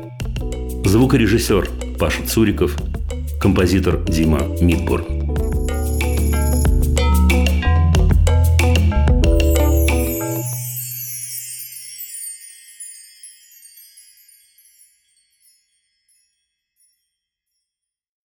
Звукорежиссер Паша Цуриков. Композитор Дима Мидборн.